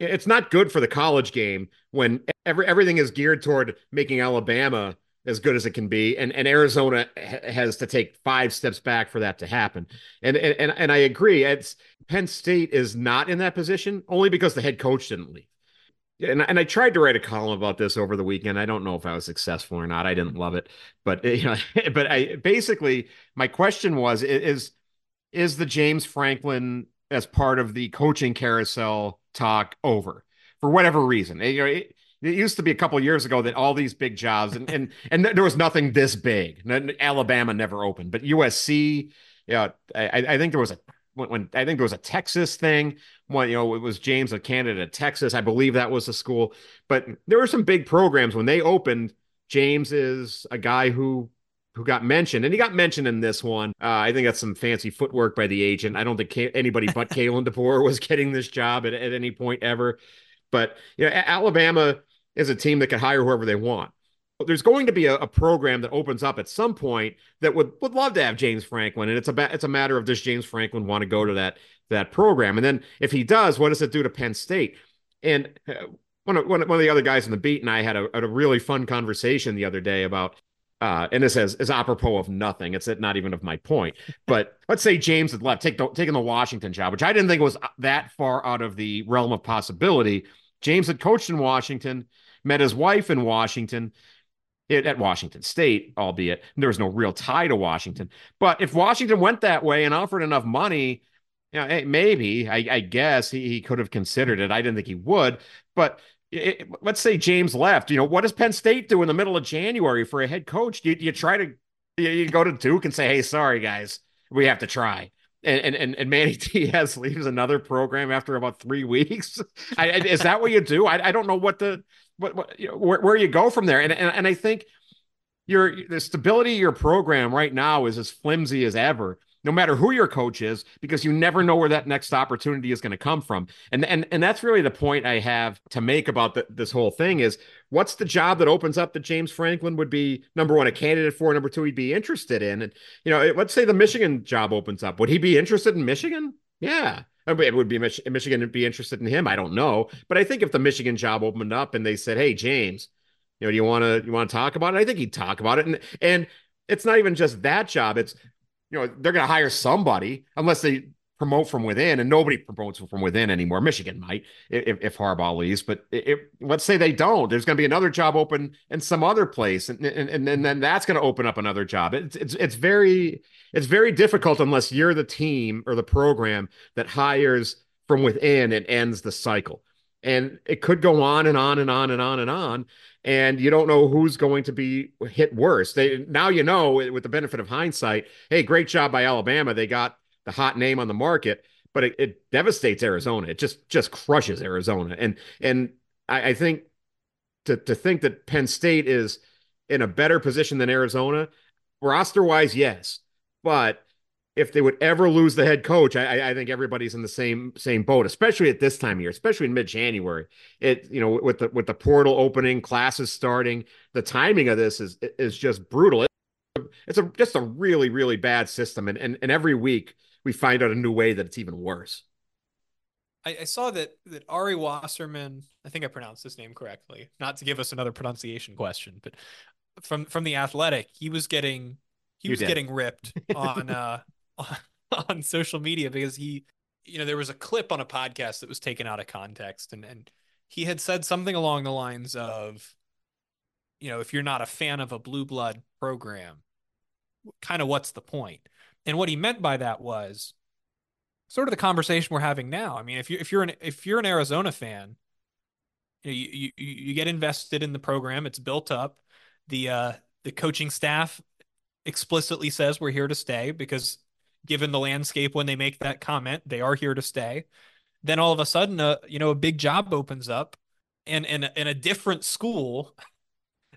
it's not good for the college game when every everything is geared toward making Alabama as good as it can be, and and Arizona ha- has to take five steps back for that to happen. And and and I agree. It's Penn State is not in that position only because the head coach didn't leave. And, and I tried to write a column about this over the weekend. I don't know if I was successful or not. I didn't love it, but you know, but I basically my question was is is the James Franklin as part of the coaching carousel talk over for whatever reason. It, you know, it, it used to be a couple years ago that all these big jobs and and and there was nothing this big. Alabama never opened, but USC. Yeah, I, I think there was a when, when, I think there was a Texas thing. When you know it was James, a candidate at Texas. I believe that was the school. But there were some big programs when they opened. James is a guy who who got mentioned, and he got mentioned in this one. Uh, I think that's some fancy footwork by the agent. I don't think anybody but Kalen DeBoer was getting this job at, at any point ever. But you know, Alabama is a team that can hire whoever they want. There's going to be a, a, program that opens up at some point that would would love to have James Franklin, and it's a it's a matter of does James Franklin want to go to that that program, and then if he does, what does it do to Penn State? And uh, one of, one of, the other guys in the beat and I had a, had a really fun conversation the other day about uh, and this is, is apropos of nothing. It's not even of my point. But let's say James had left, take the, taking the Washington job, which I didn't think was that far out of the realm of possibility. James had coached in Washington, met his wife in Washington, it, at Washington State, albeit there was no real tie to Washington. But if Washington went that way and offered enough money, you know, hey, maybe I, I guess he, he could have considered it. I didn't think he would, but it, let's say James left. You know, what does Penn State do in the middle of January for a head coach? You, you try to you go to Duke and say, "Hey, sorry guys, we have to try." And and and Manny Diaz leaves another program after about three weeks. I, is that what you do? I, I don't know what the what, what you know, where, where you go from there. And, and and I think your the stability of your program right now is as flimsy as ever. No matter who your coach is, because you never know where that next opportunity is going to come from. And and and that's really the point I have to make about the, this whole thing is what's the job that opens up that James Franklin would be number one a candidate for, number two he'd be interested in. And you know, let's say the Michigan job opens up, would he be interested in Michigan? Yeah. It would be Mich- Michigan would be interested in him. I don't know, but I think if the Michigan job opened up and they said, "Hey, James, you know, do you want to you want to talk about it?" I think he'd talk about it. And and it's not even just that job. It's you know they're going to hire somebody unless they promote from within, and nobody promotes from within anymore. Michigan might if, if Harbaugh leaves, but if, let's say they don't, there's going to be another job open in some other place, and and, and, then that's going to open up another job. It's, it's it's very it's very difficult unless you're the team or the program that hires from within and ends the cycle. And it could go on and on and on and on and on and you don't know who's going to be hit worse. They now you know eh, with the benefit of hindsight. Hey, great job by Alabama. They got the hot name on the market, but it, it devastates Arizona. It just just crushes Arizona. And and I, I think to to think that Penn State is in a better position than Arizona, roster wise, yes, but if they would ever lose the head coach, I, I, think everybody's in the same same boat, especially at this time of year, especially in mid January. It you know with the with the portal opening, classes starting, the timing of this is is just brutal. it's a just a really really bad system, and and, and every week we find out a new way that it's even worse. I, I saw that that Ari Wasserman, I think I pronounced his name correctly, not to give us another pronunciation question, but from from the Athletic, he was getting he was getting ripped on uh on social media because he, you know, there was a clip on a podcast that was taken out of context, and and he had said something along the lines of, you know, if you're not a fan of a blue blood program, kind of what's the point? And what he meant by that was sort of the conversation we're having now. I mean, if you if you're an if you're an Arizona fan, you know, you, you, you get invested in the program. It's built up. The uh, the coaching staff explicitly says we're here to stay because given the landscape when they make that comment. They are here to stay. Then all of a sudden, a uh, you know, a big job opens up, and and in a different school,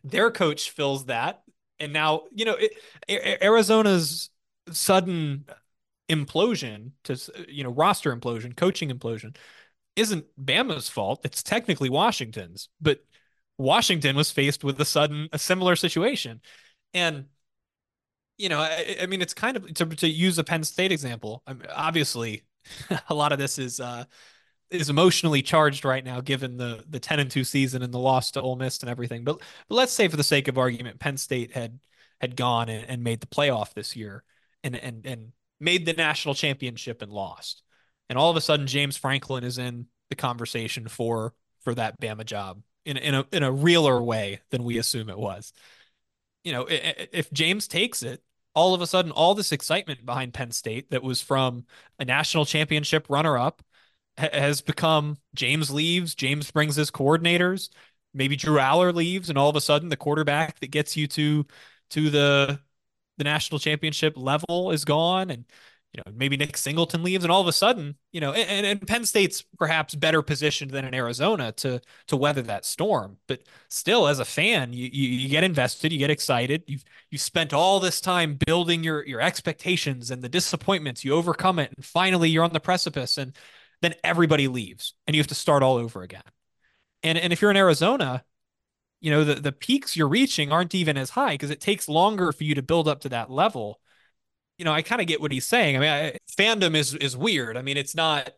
their coach fills that, and now you know it, Arizona's sudden implosion to you know roster implosion, coaching implosion, isn't Bama's fault. It's technically Washington's, but Washington was faced with a sudden a similar situation, and you know, I, I, mean, it's kind of to, to use a Penn State example. I mean, obviously, a lot of this is uh, is emotionally charged right now, given the the ten and two season and the loss to Ole Miss and everything. But but let's say, for the sake of argument, Penn State had had gone and, and made the playoff this year and and and made the national championship and lost, and all of a sudden James Franklin is in the conversation for for that Bama job in in a in a realer way than we assume it was you know, if James takes it, all of a sudden, all this excitement behind Penn State that was from a national championship runner up has become James leaves, James brings his coordinators, maybe Drew Allar leaves, and all of a sudden the quarterback that gets you to to the the national championship level is gone. And you know, maybe Nick Singleton leaves, and all of a sudden, you know, and, and Penn State's perhaps better positioned than in Arizona to to weather that storm. But still, as a fan, you, you, you get invested, you get excited. You've you spent all this time building your your expectations and the disappointments. You overcome it, and finally, you're on the precipice, and then everybody leaves, and you have to start all over again. And and if you're in Arizona, you know the the peaks you're reaching aren't even as high because it takes longer for you to build up to that level you know, I kind of get what he's saying. I mean, I, fandom is is weird. I mean, it's not.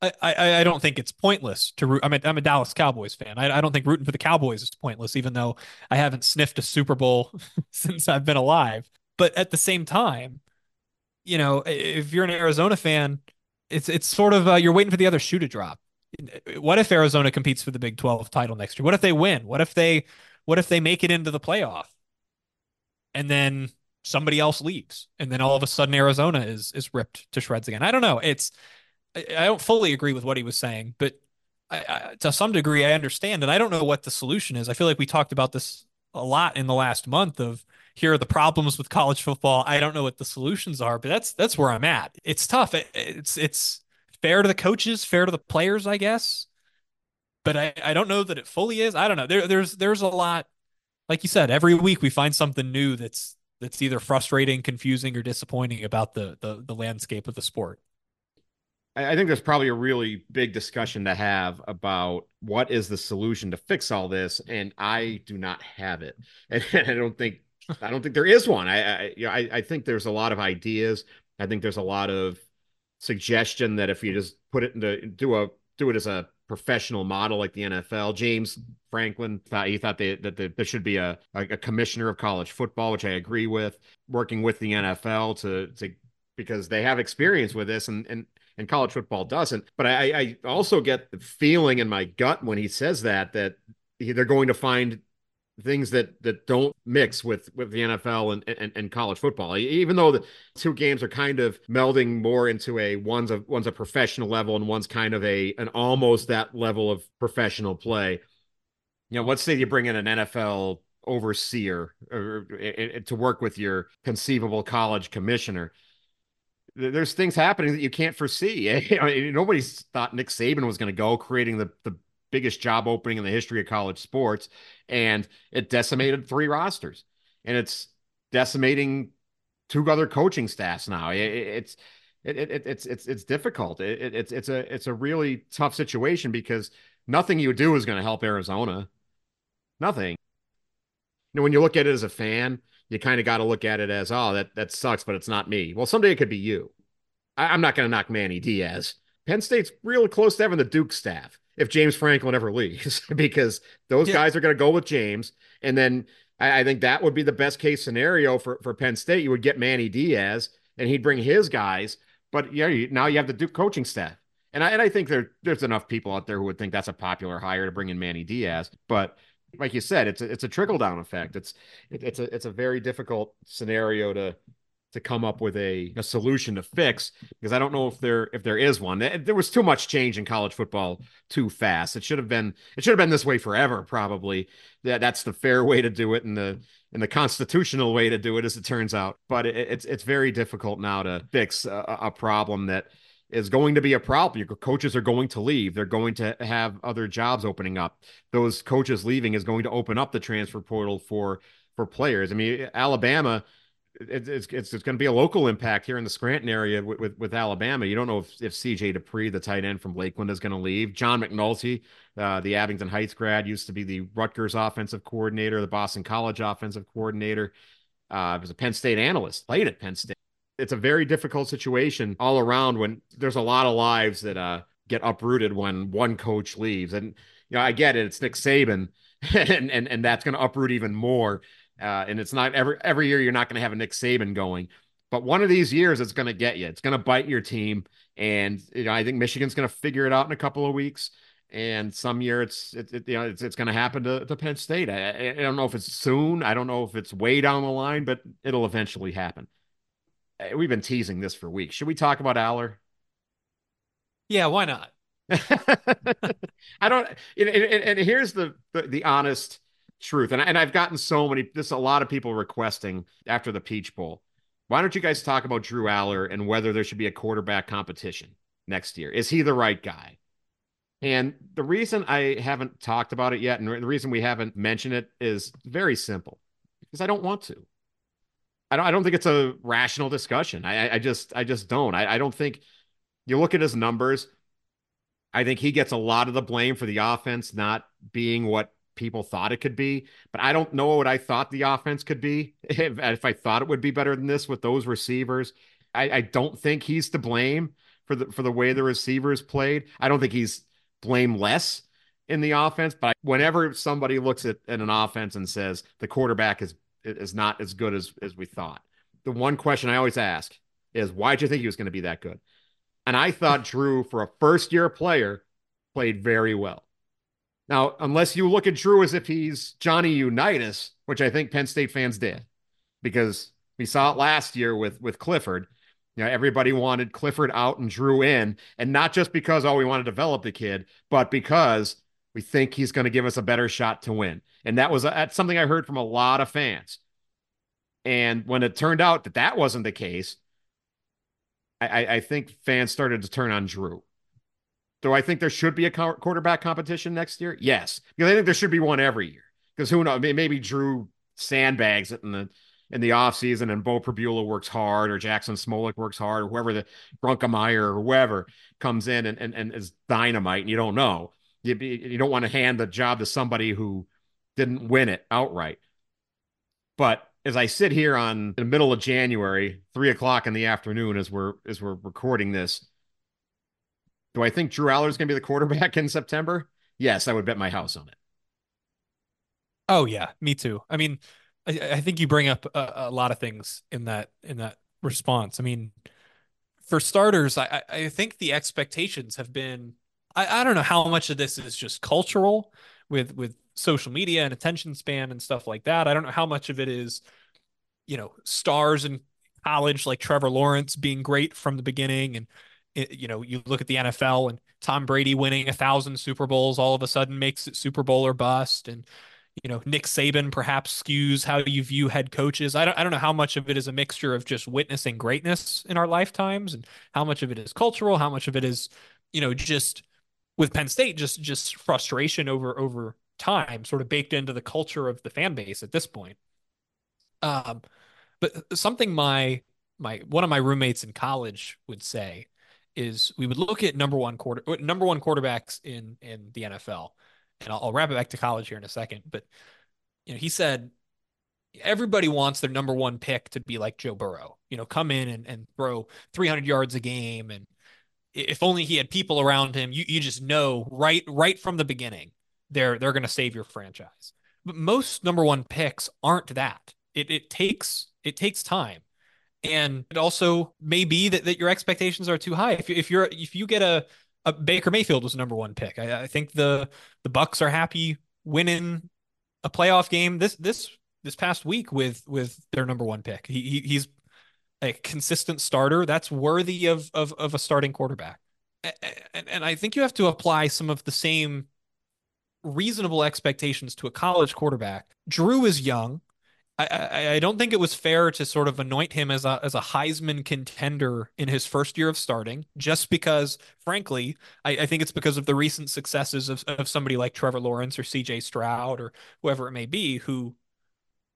I, I, I don't think it's pointless to root. I'm a, I'm a Dallas Cowboys fan. I, I don't think rooting for the Cowboys is pointless, even though I haven't sniffed a Super Bowl since I've been alive. But at the same time, you know, if you're an Arizona fan, it's it's sort of uh, you're waiting for the other shoe to drop. What if Arizona competes for the Big 12 title next year? What if they win? What if they what if they make it into the playoff? And then somebody else leaves and then all of a sudden Arizona is is ripped to shreds again. I don't know. It's I, I don't fully agree with what he was saying, but I, I, to some degree I understand and I don't know what the solution is. I feel like we talked about this a lot in the last month of here are the problems with college football. I don't know what the solutions are, but that's that's where I'm at. It's tough. It, it's it's fair to the coaches, fair to the players, I guess. But I, I don't know that it fully is. I don't know. There there's there's a lot like you said, every week we find something new that's that's either frustrating, confusing, or disappointing about the the, the landscape of the sport. I think there's probably a really big discussion to have about what is the solution to fix all this, and I do not have it, and I don't think I don't think there is one. I I, you know, I, I think there's a lot of ideas. I think there's a lot of suggestion that if you just put it into do a do it as a professional model like the NFL. James Franklin thought he thought they, that there should be a, a commissioner of college football, which I agree with, working with the NFL to to because they have experience with this and and and college football doesn't. But I, I also get the feeling in my gut when he says that that they're going to find things that that don't mix with with the NFL and, and, and college football. Even though the two games are kind of melding more into a one's a one's a professional level and one's kind of a an almost that level of professional play. You know, let's say you bring in an NFL overseer or, or, or, to work with your conceivable college commissioner there's things happening that you can't foresee. Nobody's thought Nick Saban was going to go creating the, the biggest job opening in the history of college sports, and it decimated three rosters, and it's decimating two other coaching staffs now. It, it's it, it, it's it's it's difficult. It, it's it's a it's a really tough situation because nothing you do is going to help Arizona. Nothing. You know, when you look at it as a fan, you kind of got to look at it as, oh, that that sucks, but it's not me. Well, someday it could be you. I, am not going to knock Manny Diaz. Penn State's really close to having the Duke staff if James Franklin ever leaves, because those yeah. guys are going to go with James. And then I, I, think that would be the best case scenario for, for Penn State. You would get Manny Diaz and he'd bring his guys. But yeah, you, now you have the Duke coaching staff. And I, and I think there, there's enough people out there who would think that's a popular hire to bring in Manny Diaz. But like you said, it's a, it's a trickle down effect. It's it, it's a it's a very difficult scenario to to come up with a, a solution to fix because I don't know if there if there is one. Eh, there was too much change in college football too fast. It should have been it should have been this way forever. Probably that that's the fair way to do it and the and the constitutional way to do it, as it turns out. But it, it's it's very difficult now to fix a, a problem that is going to be a problem. Your coaches are going to leave. They're going to have other jobs opening up. Those coaches leaving is going to open up the transfer portal for for players. I mean, Alabama it's it's, it's going to be a local impact here in the Scranton area with, with, with Alabama. You don't know if, if CJ Dippre, the tight end from Lakeland, is going to leave. John McNulty, uh, the Abington Heights grad, used to be the Rutgers offensive coordinator, the Boston College offensive coordinator. Uh, was a Penn State analyst, played at Penn State. It's a very difficult situation all around when there's a lot of lives that uh, get uprooted when one coach leaves. And you know, I get it; it's Nick Saban, and and and that's going to uproot even more. Uh, and it's not every every year you're not going to have a Nick Saban going, but one of these years it's going to get you. It's going to bite your team, and you know I think Michigan's going to figure it out in a couple of weeks. And some year it's it, it you know it's, it's going to happen to, to Penn State. I, I don't know if it's soon. I don't know if it's way down the line, but it'll eventually happen. We've been teasing this for weeks. Should we talk about Allar? Yeah, why not? I don't. And, and, and here's the, the, the honest truth. And, and I've gotten so many, this a lot of people requesting after the Peach Bowl. Why don't you guys talk about Drew Allar and whether there should be a quarterback competition next year? Is he the right guy? And the reason I haven't talked about it yet, and the reason we haven't mentioned it is very simple because I don't want to. I don't, I don't think it's a rational discussion. I, I just, I just don't. I, I don't think you look at his numbers. I think he gets a lot of the blame for the offense not being what people thought it could be. But I don't know what I thought the offense could be if, if I thought it would be better than this with those receivers. I, I don't think he's to blame for the for the way the receivers played. I don't think he's blameless in the offense. But whenever somebody looks at, at an offense and says the quarterback is is not as good as as we thought, the one question I always ask is why did you think he was going to be that good? And I thought Drew, for a first year player, played very well. Now, unless you look at Drew as if he's Johnny Unitas, which I think Penn State fans did, because we saw it last year with with Clifford. You know, everybody wanted Clifford out and Drew in, and not just because oh we want to develop the kid, but because we think he's going to give us a better shot to win. And that was that's something I heard from a lot of fans. And when it turned out that that wasn't the case, I, I think fans started to turn on Drew. Do I think there should be a quarterback competition next year? Yes, because I think there should be one every year. Because who knows? Maybe Drew sandbags it in the in the offseason and Beau Pribula works hard or Jackson Smolik works hard or whoever the Grunkemeyer or whoever comes in and, and, and is dynamite and you don't know. You, you don't want to hand the job to somebody who didn't win it outright. But as I sit here on the middle of January, three o'clock in the afternoon, as we're as we're recording this, do I think Drew Allar is going to be the quarterback in September? Yes, I would bet my house on it. Oh yeah, me too. I mean, I, I think you bring up a, a, lot of things in that in that response. I mean, for starters, I, I think the expectations have been. I, I don't know how much of this is just cultural with with social media and attention span and stuff like that. I don't know how much of it is, you know, stars in college like Trevor Lawrence being great from the beginning, and you know, you look at the NFL and Tom Brady winning a thousand Super Bowls all of a sudden makes it Super Bowl or bust, and you know, Nick Saban perhaps skews how you view head coaches. I don't, I don't know how much of it is a mixture of just witnessing greatness in our lifetimes and how much of it is cultural, how much of it is, you know, just with Penn State, just, just frustration over, over time sort of baked into the culture of the fan base at this point. Um, but something my, my, one of my roommates in college would say is we would look at number one quarter, uh, number one quarterbacks in, in the NFL and I'll, I'll wrap it back to college here in a second. But you know, he said everybody wants their number one pick to be like Joe Burrow. You know, come in and, and throw 300 yards a game, and if only he had people around him, you you just know right right from the beginning they're they're going to save your franchise. But most number one picks aren't that. It it takes it takes time. And it also may be that, that your expectations are too high. If, if you're if you get a uh, Baker Mayfield was number one pick. I, I, think the the Bucs are happy winning a playoff game this this this past week with with their number one pick. He, he he's a consistent starter. That's worthy of of of a starting quarterback. And, and I think you have to apply some of the same reasonable expectations to a college quarterback. Drew is young. I, I, don't think it was fair to sort of anoint him as a as a Heisman contender in his first year of starting, just because, frankly, I, I think it's because of the recent successes of, of somebody like Trevor Lawrence or C.J. Stroud or whoever it may be, who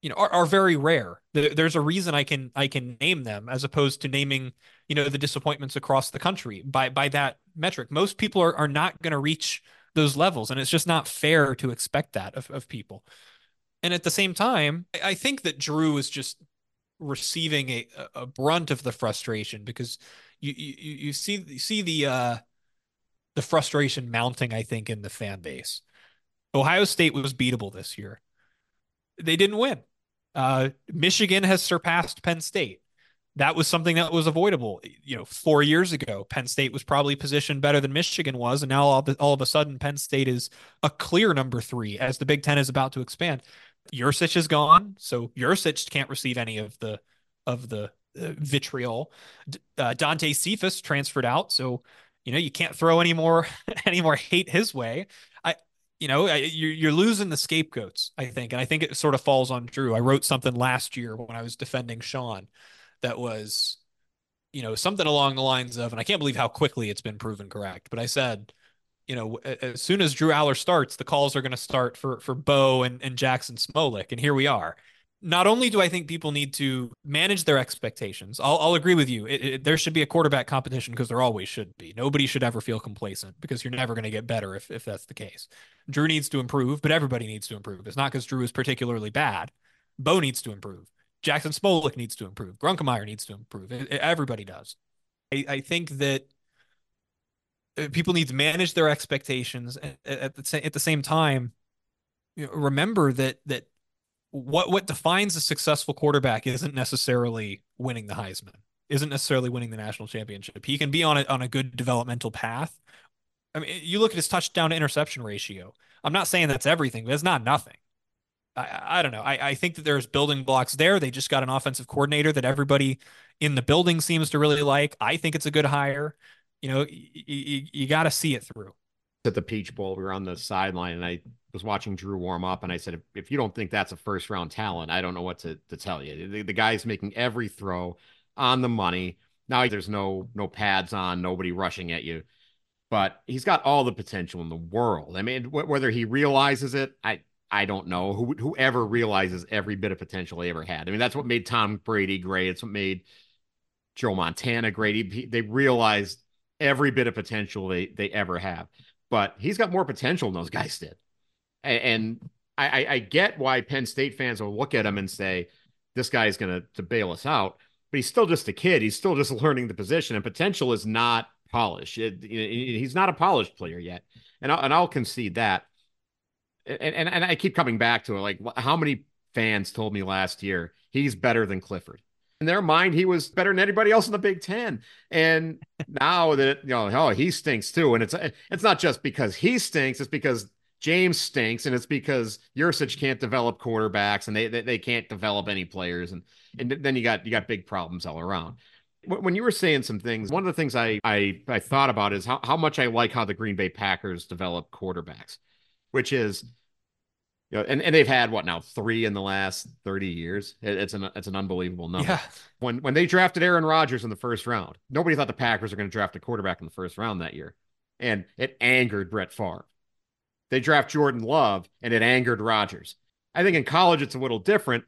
you know are, are very rare. There's a reason I can I can name them as opposed to naming you know the disappointments across the country by by that metric. Most people are are not going to reach those levels, and it's just not fair to expect that of, of people. And at the same time, I think that Drew is just receiving a, a brunt of the frustration because you you, you see you see the uh, the frustration mounting, I think, in the fan base. Ohio State was beatable this year. They didn't win. Uh, Michigan has surpassed Penn State. That was something that was avoidable. You know, four years ago, Penn State was probably positioned better than Michigan was, and now all, all of a sudden, Penn State is a clear number three as the Big Ten is about to expand. Yurcich is gone, so Yurcich can't receive any of the of the uh, vitriol. Uh, Dante Cephas transferred out, so you know you can't throw any more any more hate his way. I you know you're you're losing the scapegoats. I think, and I think it sort of falls on Drew. I wrote something last year when I was defending Sean that was you know something along the lines of, and I can't believe how quickly it's been proven correct. But I said you know, as soon as Drew Allar starts, the calls are going to start for for Beau and, and Jackson Smolik, and here we are. Not only do I think people need to manage their expectations, I'll, I'll agree with you. It, it, there should be a quarterback competition because there always should be. Nobody should ever feel complacent because you're never going to get better if, if that's the case. Drew needs to improve, but everybody needs to improve. It's not because Drew is particularly bad. Beau needs to improve. Jackson Smolik needs to improve. Grunkemeyer needs to improve. It, everybody does. I, I think that Uh, people need to manage their expectations at, at the at the same time. You know, remember that that what what defines a successful quarterback isn't necessarily winning the Heisman, isn't necessarily winning the national championship. He can be on a on a good developmental path. I mean, you look at his touchdown to interception ratio. I'm not saying that's everything, but it's not nothing. I, I don't know. I, I think that there's building blocks there. They just got an offensive coordinator that everybody in the building seems to really like. I think it's a good hire you know, you, you got to see it through. At the Peach Bowl, we were on the sideline, and I was watching Drew warm up, and I said, if, if you don't think that's a first round talent, I don't know what to, to tell you. The, the guy's making every throw on the money. Now there's no no pads on, nobody rushing at you, but he's got all the potential in the world. I mean, wh- whether he realizes it, I I don't know who whoever realizes every bit of potential they ever had. I mean, that's what made Tom Brady great. It's what made Joe Montana great. He, they realized every bit of potential they they ever have. But he's got more potential than those guys did. And, and I, I, get why Penn State fans will look at him and say, this guy is going to bail us out. But he's still just a kid. He's still just learning the position, and potential is not polished. It, it, he's not a polished player yet, and I'll, and I'll concede that. And, and and I keep coming back to it. Like, how many fans told me last year he's better than Clifford? In their mind, he was better than anybody else in the Big Ten. And now that you know, oh, he stinks too. And it's it's not just because he stinks; it's because James stinks, and it's because Yurcich can't develop quarterbacks, and they, they they can't develop any players, and and then you got you got big problems all around. When you were saying some things, one of the things I I, I thought about is how, how much I like how the Green Bay Packers develop quarterbacks, which is you know, and, and they've had what now three in the last 30 years. it's an it's an unbelievable number. Yeah. When when they drafted Aaron Rodgers in the first round, nobody thought the Packers were going to draft a quarterback in the first round that year. And it angered Brett Favre. They draft Jordan Love and it angered Rodgers. I think in college it's a little different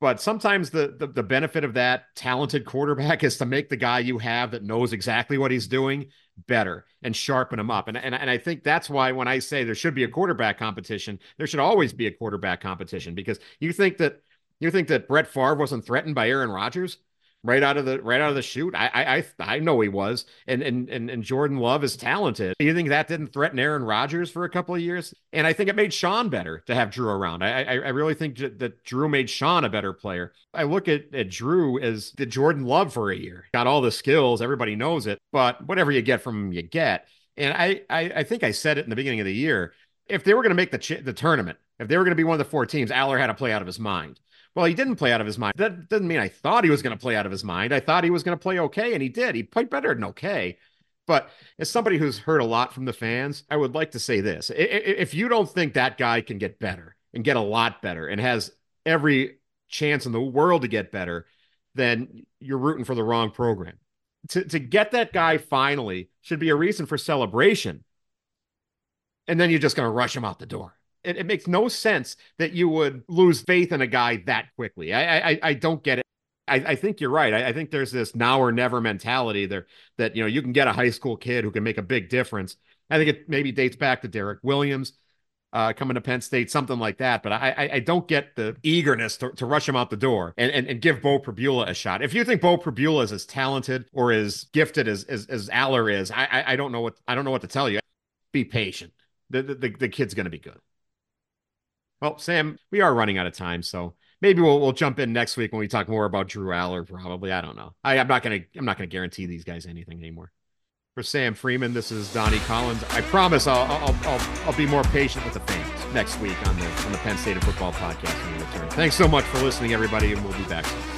but sometimes the, the, the benefit of that talented quarterback is to make the guy you have that knows exactly what he's doing better and sharpen them up. And, and, and I think that's why when I say there should be a quarterback competition, there should always be a quarterback competition because you think that you think that Brett Favre wasn't threatened by Aaron Rodgers right out of the right out of the shoot. I I I know he was, and and and, and Jordan Love is talented. You think that didn't threaten Aaron Rodgers for a couple of years? And I think it made Sean better to have Drew around. I I, I really think that Drew made Sean a better player. I look at, at Drew as the Jordan Love for a year. Got all the skills, everybody knows it, but whatever you get from him, you get. And I I, I think I said it in the beginning of the year. If they were going to make the ch- the tournament, if they were going to be one of the four teams, Allar had to play out of his mind. Well, he didn't play out of his mind. That doesn't mean I thought he was going to play out of his mind. I thought he was going to play okay, and he did. He played better than okay. But as somebody who's heard a lot from the fans, I would like to say this. If you don't think that guy can get better and get a lot better and has every chance in the world to get better, then you're rooting for the wrong program. To, to get that guy finally should be a reason for celebration. And then you're just going to rush him out the door it, it, makes no sense that you would lose faith in a guy that quickly. I I, I don't get it. I, I think you're right. I, I, think there's this now or never mentality there that you know you can get a high school kid who can make a big difference. I think it maybe dates back to Derrick Williams uh, coming to Penn State, something like that. But I, I, don't get the eagerness to, to rush him out the door and, and, and give Beau Pribula a shot. If you think Beau Pribula is as talented or as gifted as as, as Allar is, I, I, don't know what I don't know what to tell you. Be patient. The, the, the kid's going to be good. Well, Sam, we are running out of time, so maybe we'll we'll jump in next week when we talk more about Drew Allar. Probably, I don't know. I, I'm not gonna I'm not gonna guarantee these guys anything anymore. For Sam Fremin, this is Donnie Collins. I promise I'll I'll I'll, I'll be more patient with the fans next week on the on the Penn State of Football podcast when we return. Thanks so much for listening, everybody, and we'll be back soon.